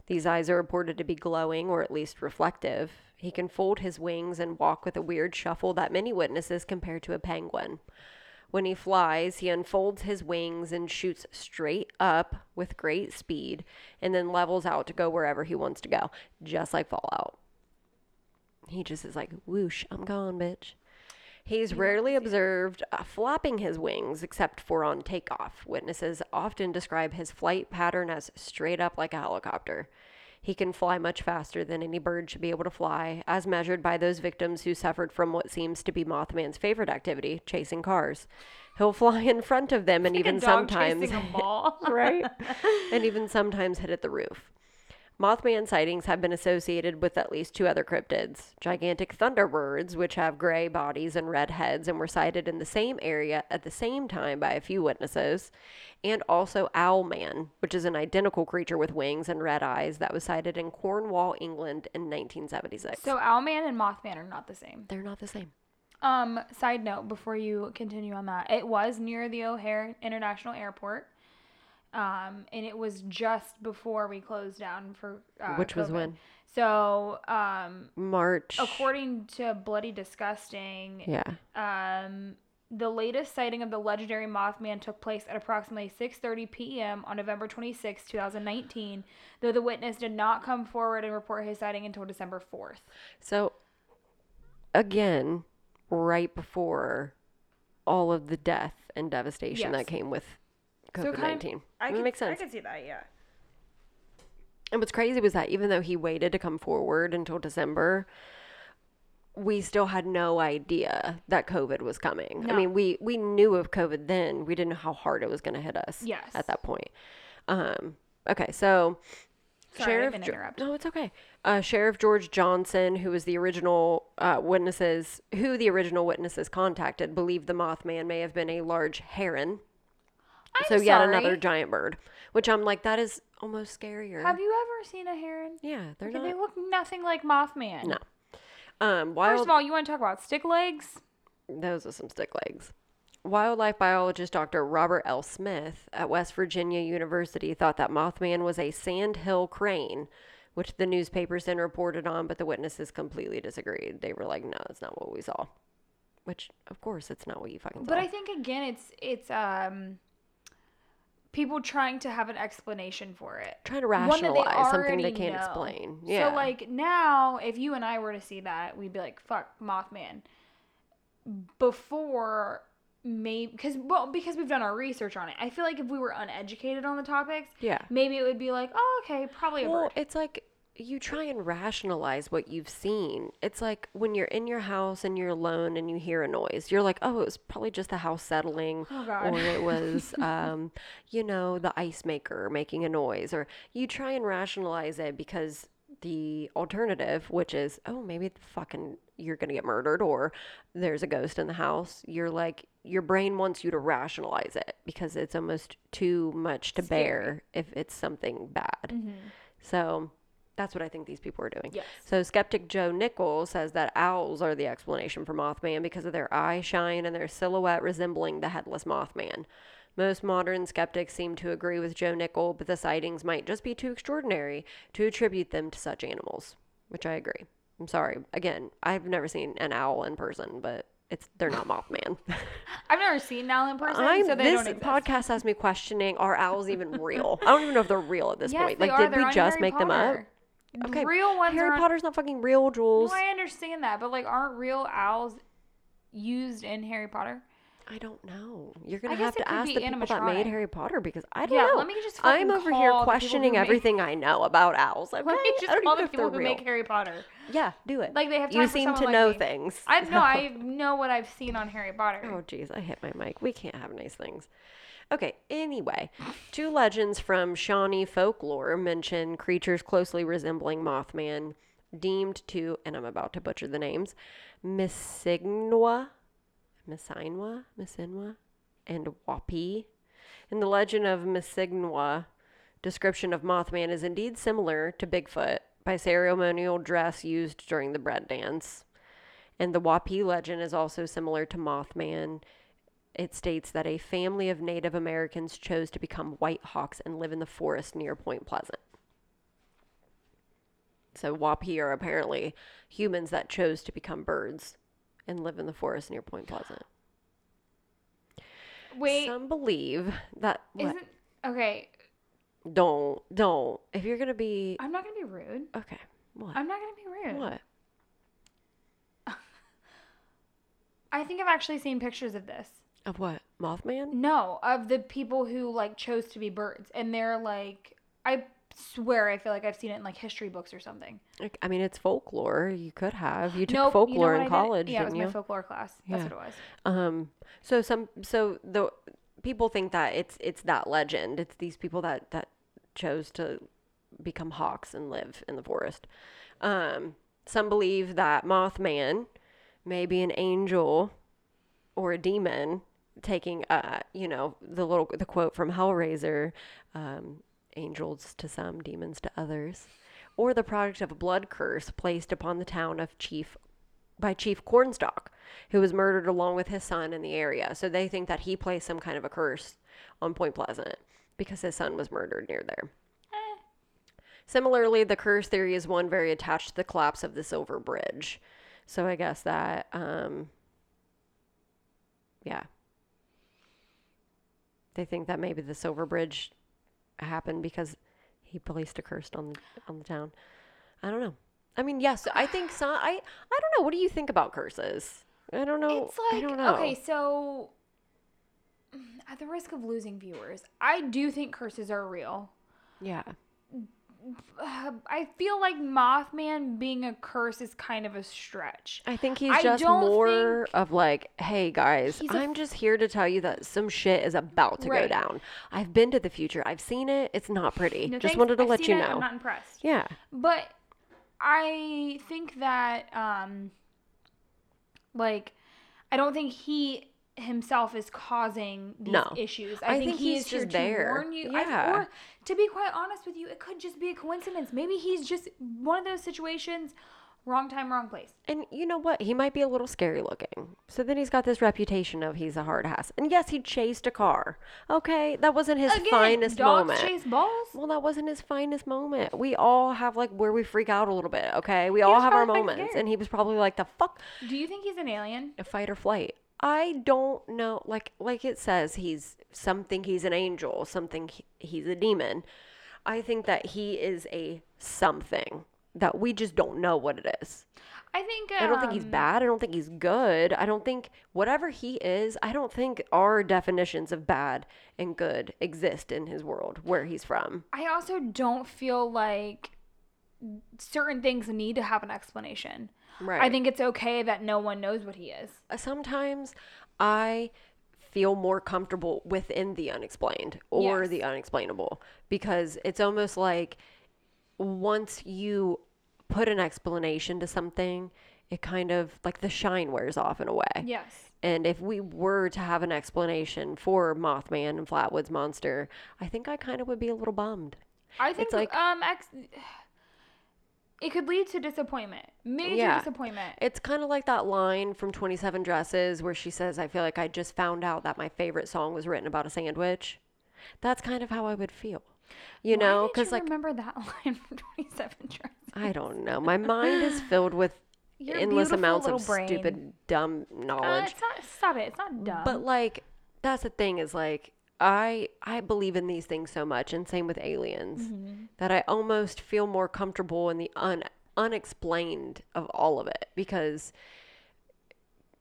These eyes are reported to be glowing or at least reflective. He can fold his wings and walk with a weird shuffle that many witnesses compare to a penguin. When he flies, he unfolds his wings and shoots straight up with great speed and then levels out to go wherever he wants to go, just like Fallout. He just is like, whoosh, I'm gone, bitch. He's rarely observed uh, flapping his wings except for on takeoff. Witnesses often describe his flight pattern as straight up like a helicopter. He can fly much faster than any bird should be able to fly, as measured by those victims who suffered from what seems to be Mothman's favorite activity, chasing cars. He'll fly in front of them and Like even sometimes chasing a ball. right? and even sometimes hit at the roof. Mothman sightings have been associated with at least two other cryptids gigantic thunderbirds, which have gray bodies and red heads and were sighted in the same area at the same time by a few witnesses, and also Owlman, which is an identical creature with wings and red eyes that was sighted in Cornwall, England in 1976. So Owlman and Mothman are not the same. They're not the same. Um, side note before you continue on that, it was near the O'Hare International Airport. Um, and it was just before we closed down for uh, Which was when? So, um, March. according to Bloody Disgusting, Yeah. um, the latest sighting of the legendary Mothman took place at approximately 6:30 p.m. on November 26, 2019, though the witness did not come forward and report his sighting until December 4th. So, again, right before all of the death and devastation that came with COVID kind- 19. I it makes sense. I could see that, yeah. And what's crazy was that even though he waited to come forward until December, we still had no idea that COVID was coming. I mean, we we knew of COVID then. We didn't know how hard it was going to hit us. Yes. At that point. Um. Okay. So. Sorry, I Sheriff didn't Jo- interrupt. no, it's okay. Uh, Sheriff George Johnson, who was the original uh, witnesses, who the original witnesses contacted, believed the Mothman may have been a large heron. I'm so yet another giant bird, which I'm like, that is almost scarier. Have you ever seen a heron? yeah, they're Okay, not. They look nothing like Mothman. No. Um, First of all, you want to talk about stick legs? those are some stick legs. Wildlife biologist Dr. Robert L. Smith at West Virginia University thought that Mothman was a sandhill crane, which the newspapers then reported on, but the witnesses completely disagreed. They were like, "No, that's not what we saw." Which, of course, it's not what you fucking saw. But I think again, it's it's um people trying to have an explanation for it. trying to rationalize something they can't know. explain. Yeah. So like now, if you and I were to see that, we'd be like, "Fuck Mothman." Before maybe because well because we've done our research on it. I feel like if we were uneducated on the topics, yeah. maybe it would be like, "Oh, okay, probably a Well, bird." it's like you try and rationalize what you've seen. It's like when you're in your house and you're alone and you hear a noise, you're like, oh, it was probably just the house settling. Oh. Or it was, um, you know, the ice maker making a noise. Or you try and rationalize it because the alternative, which is, oh, maybe the fucking you're going to get murdered or there's a ghost in the house, you're like, your brain wants you to rationalize it because it's almost too much to Scary. bear if it's something bad. Mhm. So that's what I think these people are doing. Yes. So skeptic Joe Nichols says that owls are the explanation for Mothman because of their eye shine and their silhouette resembling the headless Mothman. Most modern skeptics seem to agree with Joe Nickell, but the sightings might just be too extraordinary to attribute them to such animals, which I agree. I'm sorry. Again, I've never seen an owl in person, but it's they're not Mothman. I've never seen an owl in person, I'm, so they this don't exist. podcast has me questioning are owls even real? I don't even know if they're real at this yes, point. Like, are. did They're we just Harry make them up? Okay, Real ones Harry Potter's not fucking real, Jules. No, I understand that, but like, aren't real owls used in Harry Potter? I don't know. You're gonna I have to ask the people that made. Harry Potter because I don't Yeah, know. let me just I'm over here questioning make- everything I know about owls. Okay, Let me just I don't call the people who real. make Harry Potter. Yeah, do it. Like they have you seem to someone know me. things. I know. so- I know what I've seen on Harry Potter. Oh, jeez, I hit my mic. We can't have nice things. Okay, anyway, two legends from Shawnee folklore mention creatures closely resembling Mothman, deemed to, and I'm about to butcher the names, Missignoa, Missinwa, Missinwa, and Wapi. In the legend of Missignoa, description of Mothman is indeed similar to Bigfoot by ceremonial dress used during the bread dance. And the Wapi legend is also similar to Mothman. It states that a family of Native Americans chose to become white hawks and live in the forest near Point Pleasant. So Wapi are apparently humans that chose to become birds and live in the forest near Point Pleasant. Wait, Some believe that what? isn't okay? don't don't if you're gonna be I'm not gonna be rude. okay. What? I'm not gonna be rude. what? I think I've actually seen pictures of this. Of what? Mothman? No, of the people who like chose to be birds, and they're like, I swear, I feel like I've seen it in like history books or something. Like, I mean, it's folklore. You could have. You took Nope, you know folklore what I in did? college, Yeah, it was you? my folklore class. That's Yeah. what it was. Um, so some, so the people think that it's it's that legend. It's these people that that chose to become hawks and live in the forest. Um, some believe that Mothman may be an angel or a demon taking uh you know the little the quote from hellraiser um angels to some demons to others or the product of a blood curse placed upon the town of chief by chief cornstalk who was murdered along with his son in the area so they think that he placed some kind of a curse on point pleasant because his son was murdered near there Similarly, the curse theory is one very attached to the collapse of the Silver Bridge. So I guess that, um, yeah. They think that maybe the Silver Bridge happened because he placed a curse on on the town. I don't know. I mean, yes, I think some. I I don't know. What do you think about curses? I don't know. It's I like don't know. okay, so mm, at the risk of losing viewers, I do think curses are real. Yeah. Uh, I feel like Mothman being a curse is kind of a stretch. I think he's I just more of like, hey guys, He's a I'm just here to tell you that some shit is about to go down. I've been to the future. I've seen it. It's not pretty. No, just thanks. wanted to I've let you it, know. I'm not impressed. yeah. But I think that um like I don't think he himself is causing these No. issues. I I, think, think he he's here just to there. warn you. I- Yeah. or to be quite honest with you, it could just be a coincidence. Maybe he's just one of those situations, wrong time, wrong place. And you know what? He might be a little scary looking. So then he's got this reputation of he's a hard ass. And yes, he chased a car. Okay, that wasn't his Again, finest dogs moment. chase balls. Well, that wasn't his finest moment. We all have like where we freak out a little bit, okay? We all have our moments. And he was probably like, the fuck? Do you think he's an alien? a fight or flight. I don't know. Like like it says, he's something. He's an angel. Something. he- He's a demon. I think that he is a something that we just don't know what it is. I think I don't think he's um, bad. I don't think he's good. I don't think whatever he is. I don't think our definitions of bad and good exist in his world where he's from. I also don't feel like certain things need to have an explanation. Right. I think it's okay that no one knows what he is. sometimes I feel more comfortable within the unexplained or Yes. the unexplainable because it's almost like once you put an explanation to something, it kind of like the shine wears off in a way. Yes. And if we were to have an explanation for Mothman and Flatwoods Monster, I think I kind of would be a little bummed. I think like- um ex- it could lead to disappointment. Major Yeah. disappointment. It's kind of like that line from 27 Dresses where she says, I feel like I just found out that my favorite song was written about a sandwich. That's kind of how I would feel. You know, Why did because like, remember that line from 27 Dresses? I don't know. My mind is filled with Your endless amounts of brain. stupid, dumb Uh, knowledge. it's not stop it. It's not dumb. But like that's the thing is like I I believe in these things so much and same with aliens Mm-hmm. that I almost feel more comfortable in the un unexplained of all of it because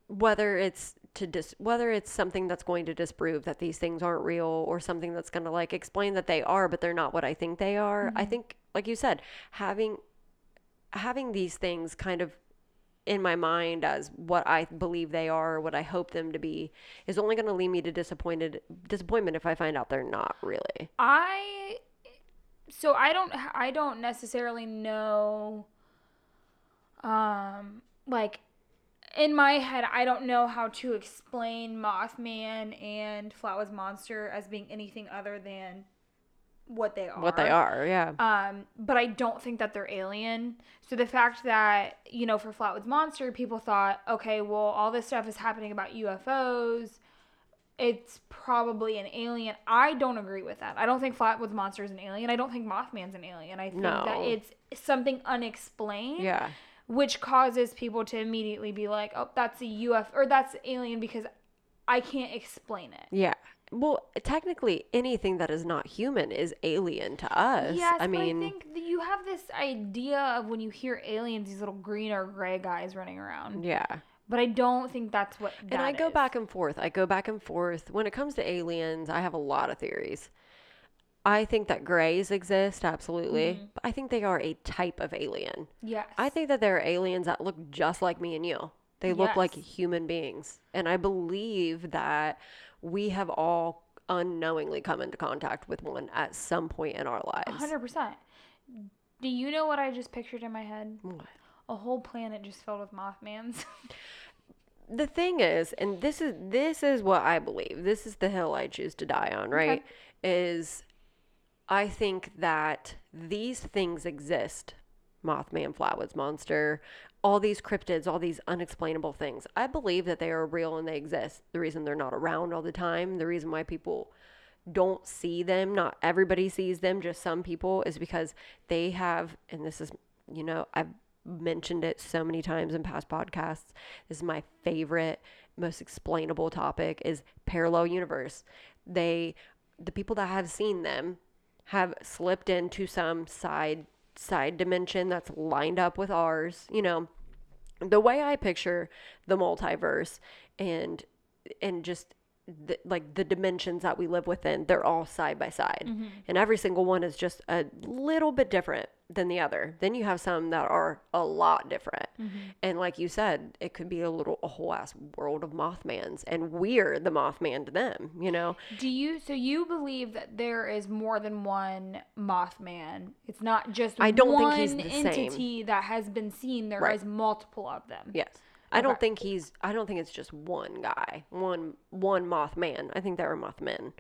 whether it's to dis whether it's something that's going to disprove that these things aren't real or something that's going to like explain that they are but they're not what I think they are I think like you said having having these things kind of in my mind as what I believe they are, or what I hope them to be, is only going to lead me to disappointed disappointment if I find out they're not really. I so I don't I don't necessarily know um like in my head I don't know how to explain Mothman and Flatwoods Monster as being anything other than what they are. What they are, yeah. Um, but I don't think that they're alien. So the fact that, you know, for Flatwoods Monster, people thought, okay, well, all this stuff is happening about UFOs. It's probably an alien. I don't agree with that. I don't think Flatwoods Monster is an alien. I don't think Mothman's an alien. I think that it's something unexplained, yeah. which causes people to immediately be like, oh, that's a UFO or that's alien because I can't explain it. Yeah. Well, technically, anything that is not human is alien to us. Yes, I mean, I think you have this idea of when you hear aliens, these little green or gray guys running around. yeah. But I don't think that's what. And I go is. back and forth. I go back and forth. When it comes to aliens, I have a lot of theories. I think that grays exist, absolutely. Mm-hmm. But I think they are a type of alien. Yes. I think that there are aliens that look just like me and you. They look like human beings. And I believe that we have all unknowingly come into contact with one at some point in our lives. hundred percent. Do you know what I just pictured in my head? What? A whole planet just filled with Mothmans. the thing is and this is this is what i believe this is the hill i choose to die on right is i think that these things exist mothman flatwoods monster all these cryptids all these unexplainable things. I believe that they are real and they exist. The reason they're not around all the time the reason why people don't see them not everybody sees them just some people is because they have and this is you know i've mentioned it so many times in past podcasts this is my favorite most explainable topic is parallel universe. They the people that have seen them have slipped into some side side dimension that's lined up with ours you know? The way I picture the multiverse and and just the, like the dimensions that we live within, they're all side by side, mm-hmm. and every single one is just a little bit different than the other. Then you have some that are a lot different, mm-hmm. and like you said, it could be a little a whole ass world of Mothmans, and we're the Mothman to them. You know, Do you? So you believe that there is more than one Mothman? It's not just I don't think he's the same. entity that has been seen. There is Right. multiple of them. Yes. I don't think he's I don't think it's just one guy, one one Mothman. I think there are Mothmen.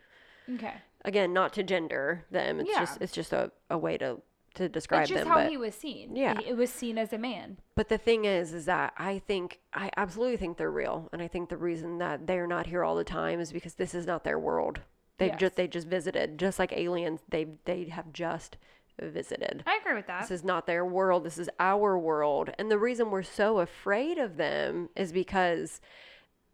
Okay. Again, not to gender them. It's Yeah. just it's just a, a way to to describe It's just them. how but, he was seen. Yeah. It was seen as a man. but the thing is is that I think I absolutely think they're real. And I think the reason that they're not here all the time is because this is not their world. They Yes. just they just visited. Just like aliens, they they have just visited. I agree with that. This is not their world. This is our world. And the reason we're so afraid of them is because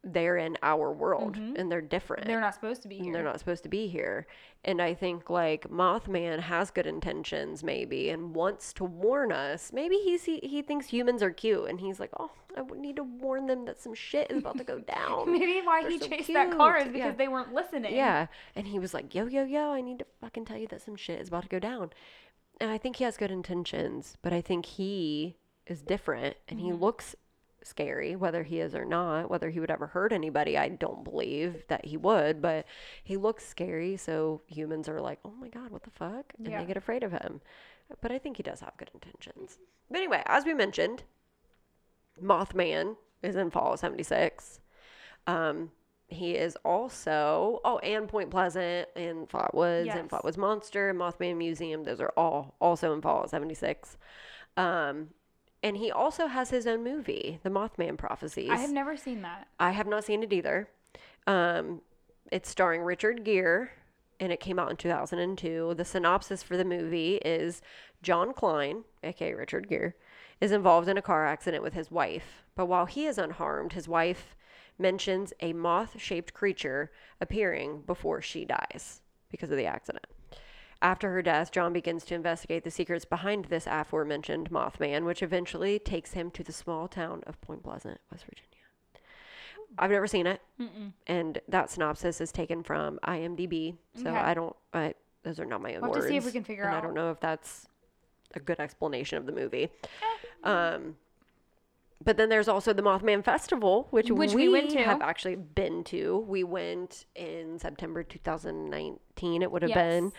they're in our world and they're different. Mm-hmm. They're not supposed to be and here. they're not supposed to be here. And I think like Mothman has good intentions maybe and wants to warn us. Maybe he's, he he thinks humans are cute and he's like, "Oh, I would need to warn them that some shit is about to go down." Maybe why They're he so chased that car is because Yeah. they weren't listening. Yeah. And he was like, yo, yo, yo, I need to fucking tell you that some shit is about to go down. And I think he has good intentions, but I think he is different and he looks scary, whether he is or not. Whether he would ever hurt anybody, I don't believe that he would, but he looks scary. So humans are like, oh my God, what the fuck? And Yeah. they get afraid of him. But I think he does have good intentions. But anyway, as we mentioned, Mothman is in Fall 76. Um, he is also oh, and Point Pleasant and Flatwoods and Yes. Flatwoods Monster and Mothman Museum. Those are all also in Fall seventy six. Um, and he also has his own movie, The Mothman Prophecies. I have never seen that. I have not seen it either. Um, it's starring Richard Gere, and it came out in 2002. The synopsis for the movie is John Klein, aka Richard Gere, is involved in a car accident with his wife. But while he is unharmed, his wife mentions a moth shaped creature appearing before she dies because of the accident. After her death, John begins to investigate the secrets behind this aforementioned Mothman, which eventually takes him to the small town of Point Pleasant, West Virginia. I've never seen it, and that synopsis is taken from IMDb, so Okay. I don't. I, those are not my own We'll words. to see if we can figure and I don't know if that's a good explanation of the movie. Eh. Um, but then there's also the Mothman Festival, which, Which we, we went to. have actually been to. We went in September 2019. It would have Yes. been.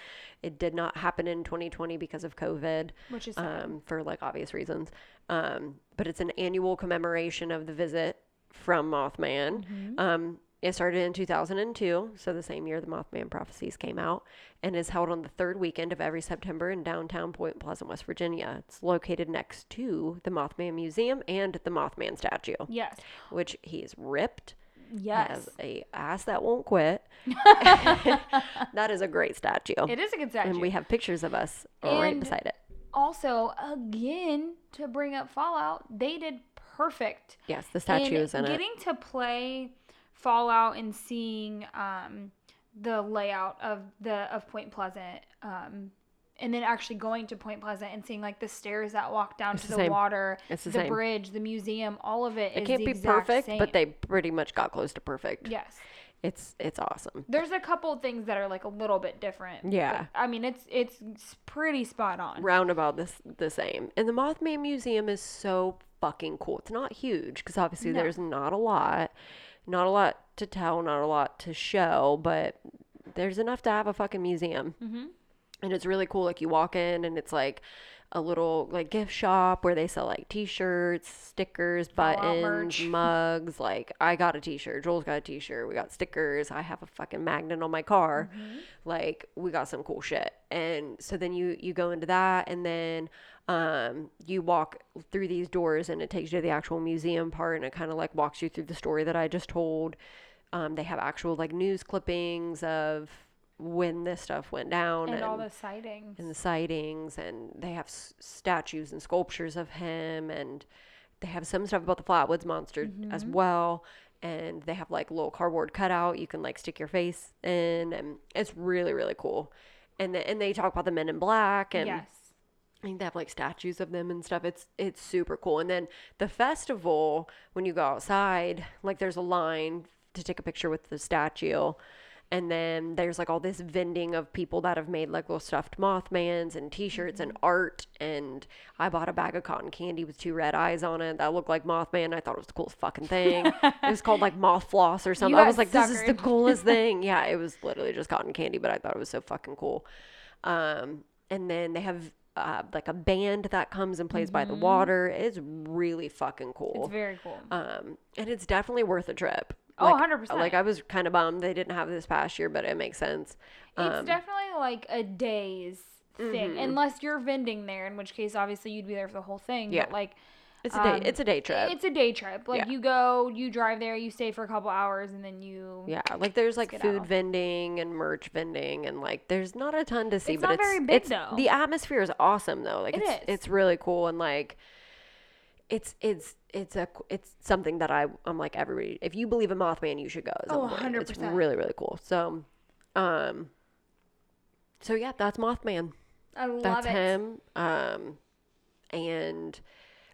It did not happen in 2020 because of COVID Which is um, for like obvious reasons. Um, but it's an annual commemoration of the visit from Mothman. Mm-hmm. Um, it started in 2002, so the same year the Mothman Prophecies came out, and is held on the third weekend of every September in downtown Point Pleasant, West Virginia. It's located next to the Mothman Museum and the Mothman statue, yes. which he is ripped. Yes. A ass that won't quit. that is a great statue. It is a good statue. and we have pictures of us right beside it. also, again, to bring up Fallout, they did perfect. Yes, the statue in is in it. getting to play Fallout and seeing um, the layout of the of Point Pleasant. Um, and then actually going to Point Pleasant and seeing like the stairs that walk down It's to the the, water, It's the the bridge, the museum, all of it It is can't be perfect, same. but they pretty much got close to perfect. yes. It's it's awesome. There's a couple things that are like a little bit different. Yeah. I mean, it's it's pretty spot on. Roundabout this the same. And the Mothman Museum is so fucking cool. It's not huge because obviously No. there's not a lot, not a lot to tell, not a lot to show, but there's enough to have a fucking museum. Mhm. And it's really cool. Like you walk in and it's like a little like gift shop where they sell like t-shirts, stickers, buttons, mugs. Like I got a t-shirt. Joel's got a t-shirt. We got stickers. I have a fucking magnet on my car. Mm-hmm. Like we got some cool shit. And so then you you go into that and then um you walk through these doors and it takes you to the actual museum part and it kind of like walks you through the story that I just told. Um, they have actual like news clippings of when this stuff went down And all the sightings. and the sightings and they have s- statues and sculptures of him and they have some stuff about the flatwoods monster as Mm-hmm. well and they have like little cardboard cutout you can like stick your face in and it's really really cool and the, and they talk about the men in black and yes. I think they have like statues of them and stuff. It's it's super cool. And then the festival, when you go outside, like there's a line to take a picture with the statue. And then there's like all this vending of people that have made like little stuffed Mothmans and T-shirts and art. And I bought a bag of cotton candy with two red eyes on it that looked like Mothman. I thought it was the coolest fucking thing. it was called like Moth Floss or something. I was like, this is the coolest thing. Yeah, it was literally just cotton candy, but I thought it was so fucking cool. Um, and then they have uh, like a band that comes and plays by the water. It's really fucking cool. Mm-hmm. It's very cool. um, and it's definitely worth a trip. Oh, Like- 100%. Like I was kind of bummed they didn't have this past year, but it makes sense. it's Um, definitely like a day's thing, Mhm. unless you're vending there, in which case obviously you'd be there for the whole thing. Yeah. But like it's a day. um, it's a day trip. it's a day trip. Like Yeah. you go, you drive there, you stay for a couple hours, and then you. yeah, like there's like food out. vending and merch vending, and like there's not a ton to see, It's but not it's very big, it's though. the atmosphere is awesome though. Like It it's is. it's really cool and like it's it's it's a it's something that I I'm like everybody if you believe in Mothman you should go. Oh, some point. It's really really cool. So, um, so yeah, that's Mothman. I love That's it. him. Um, and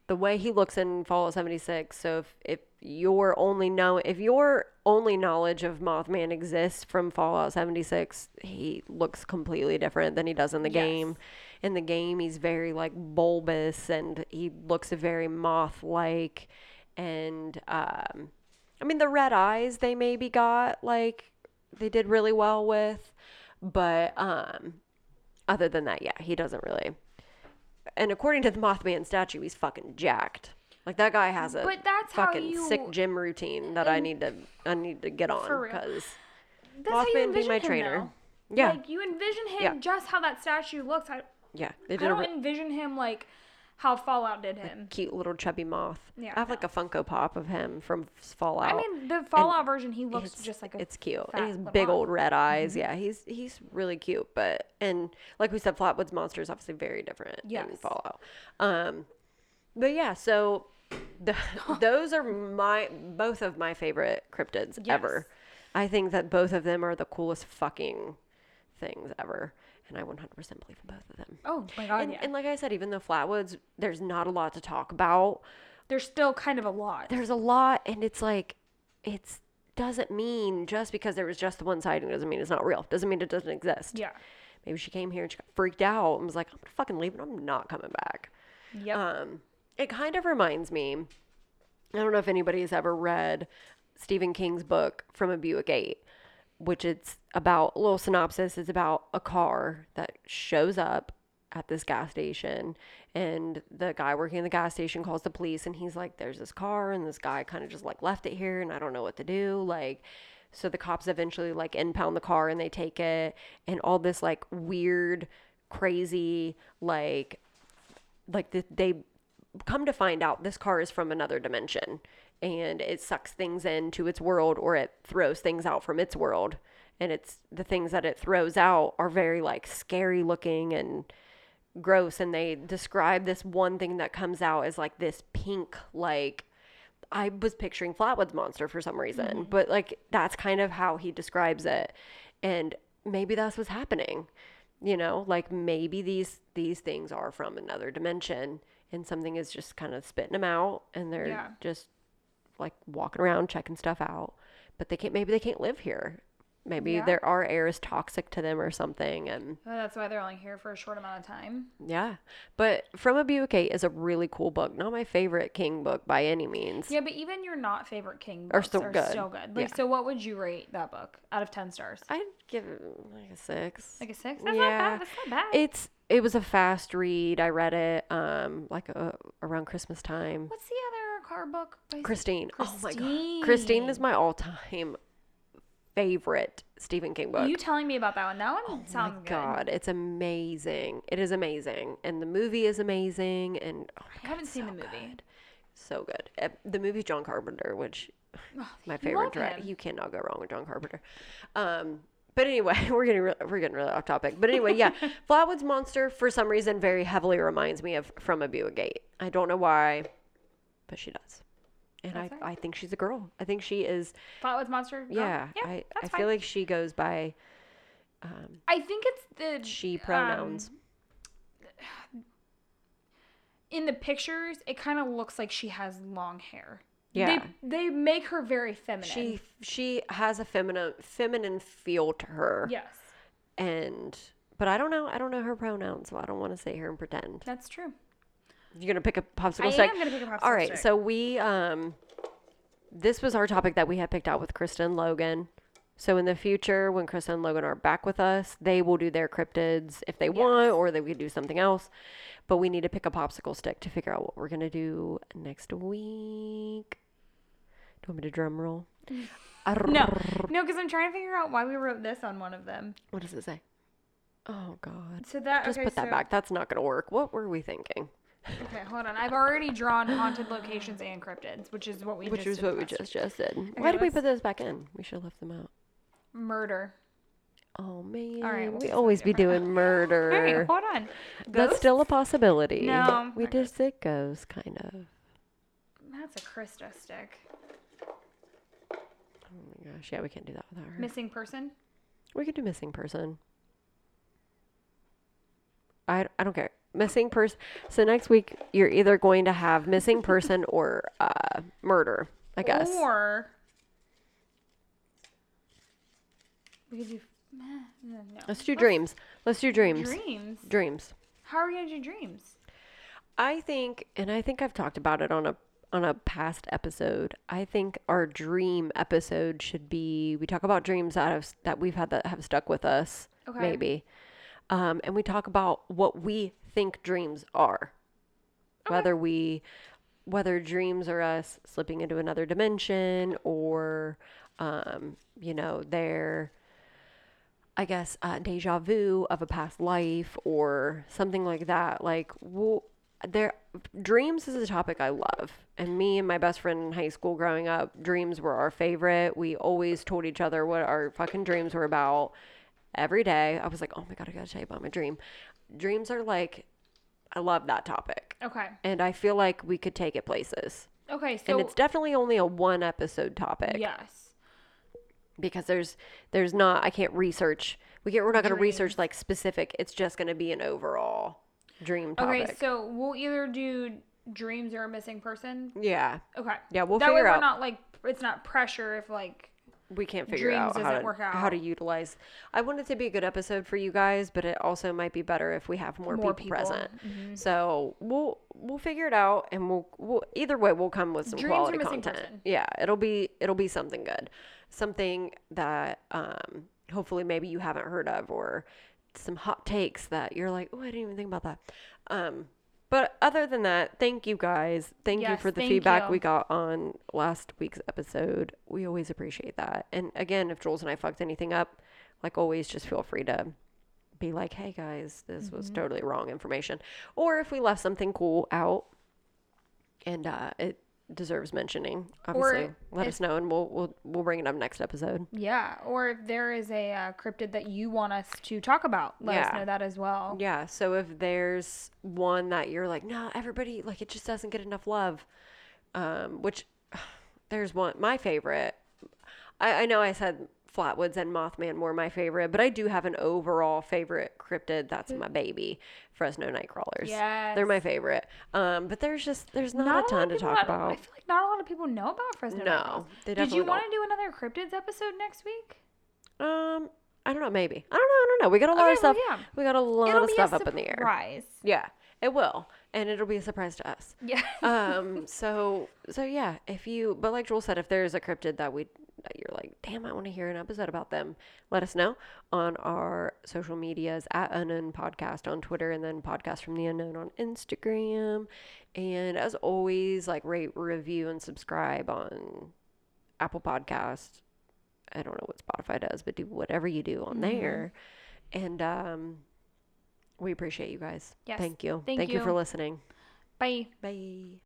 the way he looks in Fallout 76. So if, if your only know if your only knowledge of Mothman exists from Fallout 76, he looks completely different than he does in the Yes. game. In the game, he's very like bulbous and he looks very moth-like. And um, I mean, the red eyes they maybe got like they did really well with, but um, other than that, yeah, he doesn't really. And according to the Mothman statue, he's fucking jacked. Like that guy has a But that's how fucking you- sick gym routine that I need to I need to get on because That's how you Mothman be my trainer. though. yeah, Like you envision him Yeah. just how that statue looks. I, yeah, they I did a don't re- envision him like how Fallout did him. cute little chubby moth. Yeah, I have like a Funko Pop of him from Fallout. I mean, the Fallout version, he looks just like a it's cute. and he's little big old red eyes. Yeah he's he's really cute but and like we said flatwoods monster is obviously very different Yes. fallout. Um but yeah so the, those are my both of my favorite cryptids ever. I think that both of them are the coolest fucking things ever and i 100% believe in both of them Oh my god, and, yeah. and like i said even though flatwoods there's not a lot to talk about There's still kind of a lot. there's a lot and it's like it's doesn't mean just because there was just the one sighting doesn't mean it's not real doesn't mean it doesn't exist Yeah. maybe she came here and she got freaked out and was like i'm gonna fucking leaving and i'm not coming back Yep. um it kind of reminds me i don't know if anybody's ever read stephen king's book from a buick 8 which it's about a little synopsis it's about a car that shows up at this gas station and the guy working in the gas station calls the police and he's like there's this car and this guy kind of just like left it here and i don't know what to do like so the cops eventually like impound the car and they take it and all this like weird crazy like like the, they come to find out this car is from another dimension and it sucks things into its world or it throws things out from its world and it's the things that it throws out are very like scary looking and gross and they describe this one thing that comes out as like this pink like I was picturing Flatwoods monster for some reason, mm-hmm. but like that's kind of how he describes it. and maybe that's what's happening. You know, like maybe these these things are from another dimension, and something is just kind of spitting them out, and they're Yeah. just like walking around checking stuff out. But they can't. Maybe they can't live here. Maybe Yeah. their our air is toxic to them or something, and Oh, that's why they're only here for a short amount of time. yeah. But From a 8 is a really cool book. Not my favorite King book by any means. Yeah, but even your not favorite King Are books still are good. still good. Like, Yeah. so what would you rate that book out of ten stars? I'd give it like a six. Like a six? That's Yeah. not bad. That's not bad. It's it was a fast read. I read it um like uh around Christmas time. What's the other car book? by- Christine. Oh my god. Christine Christine. is my all-time favorite Stephen King book. You telling me about that one? That one Oh sounds my good. god, it's amazing. It is amazing. And the movie is amazing and oh I god, haven't seen so the movie. good. So good. Uh, The movie's John Carpenter, which Oh, my favorite director. You cannot go wrong with John Carpenter. Um, but anyway, we're getting re- we're getting really off topic. But anyway, yeah, Flatwoods Monster for some reason very heavily reminds me of From a Buick 8. I don't know why, but she does, and I, right. I think she's a girl. I think she is. Flatwoods Monster? Girl? Yeah, yeah I I that's feel like she goes by um, I think it's the she um, pronouns. in the pictures, it kind of looks like she has long hair. Yeah. They they make her very feminine. she she has a feminine feminine feel to her. yes, And but I don't know. I don't know her pronouns, so I don't want to sit here and pretend. that's true. You're gonna pick a popsicle I stick. am gonna pick a popsicle All right, stick. so we um this was our topic that we had picked out with Krista and Logan. So in the future, when Krista and Logan are back with us, they will do their cryptids if they want, or they could do something else. But we need to pick a popsicle stick to figure out what we're gonna do next week. Do you want me to drum roll? No, no, because I'm trying to figure out why we wrote this on one of them. What does it say? Oh God! So that Just okay, put that so- back. That's not gonna work. What were we thinking? Okay, hold on. I've already drawn haunted locations and cryptids, which is what we Which just is what we just just did. Why did we let's- put those back in? We should have left them out. murder. Oh man, right, we'll we do always be doing murder. All right, hold on. That's still a possibility. No, we not just did ghosts, kind of. That's a Krista stick. Oh my gosh, yeah, we can't do that without her. Missing person. we could do missing person. I I don't care. Missing person. So next week you're either going to have missing person or uh, murder. I guess. Or we could do. No, no. Let's do dreams. Let's do dreams. Dreams. Dreams. How are we gonna do dreams? I think, and I think I've talked about it on a on a past episode. I think our dream episode should be we talk about dreams that have that we've had that have stuck with us, Okay. maybe, um, and we talk about what we think dreams are, whether we whether dreams are us slipping into another dimension or, um, you know, they're I guess, uh, deja vu of a past life or something like that. Like, well, there, dreams is a topic I love. And me and my best friend in high school growing up, dreams were our favorite. We always told each other what our fucking dreams were about every day. I was like, oh my God, I gotta tell you about my dream. Dreams are like, I love that topic. Okay. And I feel like we could take it places. Okay. So and it's definitely only a one episode topic yes. because there's there's not I can't research. We get we're not going to research like specific. It's just going to be an overall dream topic. Okay. So we'll either do dreams or a missing person. yeah. Okay. Yeah, we'll that way we're out. not like it's not pressure if like we can't figure out how to, work how to utilize. I want it to be a good episode for you guys, but it also might be better if we have more, More people, people. Mm-hmm. present. So we'll we'll figure it out, and we'll, we'll either way we'll come with some Dreams quality content. person? Yeah, it'll be it'll be something good, something that um hopefully maybe you haven't heard of or some hot takes that you're like, oh, I didn't even think about that. Um, but other than that, thank you guys. Thank you for the feedback you. we got on last week's episode. We always appreciate that. And again, if Jules and I fucked anything up, like always, just feel free to be like, hey guys, this Mm-hmm. was totally wrong information. Or if we left something cool out and uh, it deserves mentioning, obviously, let if- us know and we'll, we'll, we'll bring it up next episode. yeah, or if there is a uh, cryptid that you want us to talk about, let us know that as well. Yeah. So if there's one that you're like, no, everybody like it just doesn't get enough love, um, which there's one my favorite. I, I know I said Flatwoods and Mothman were my favorite, but I do have an overall favorite cryptid. That's my baby, Fresno Nightcrawlers. Yes. They're my favorite. Um, but there's just there's not, Not a ton to talk about. I feel like not a lot of people know about Fresno. No, Nightcrawlers. Did you want to do another cryptids episode next week? Um, I don't know. Maybe I don't know. I don't know. We got a lot Okay, of stuff. well, yeah. We got a lot It'll of stuff up in the air. surprise. Yeah, it will, and it'll be a surprise to us. Yeah. um so so yeah if you but like joel said if there's a cryptid that we you're like damn i want to hear an episode about them. Let us know on our social medias at unknown podcast on twitter and then podcast from the unknown on instagram. And as always like rate review and subscribe on apple podcast i don't know what spotify does but do whatever you do on there. And um we appreciate you guys. Yes. thank you. Thank thank you. for listening. Bye. bye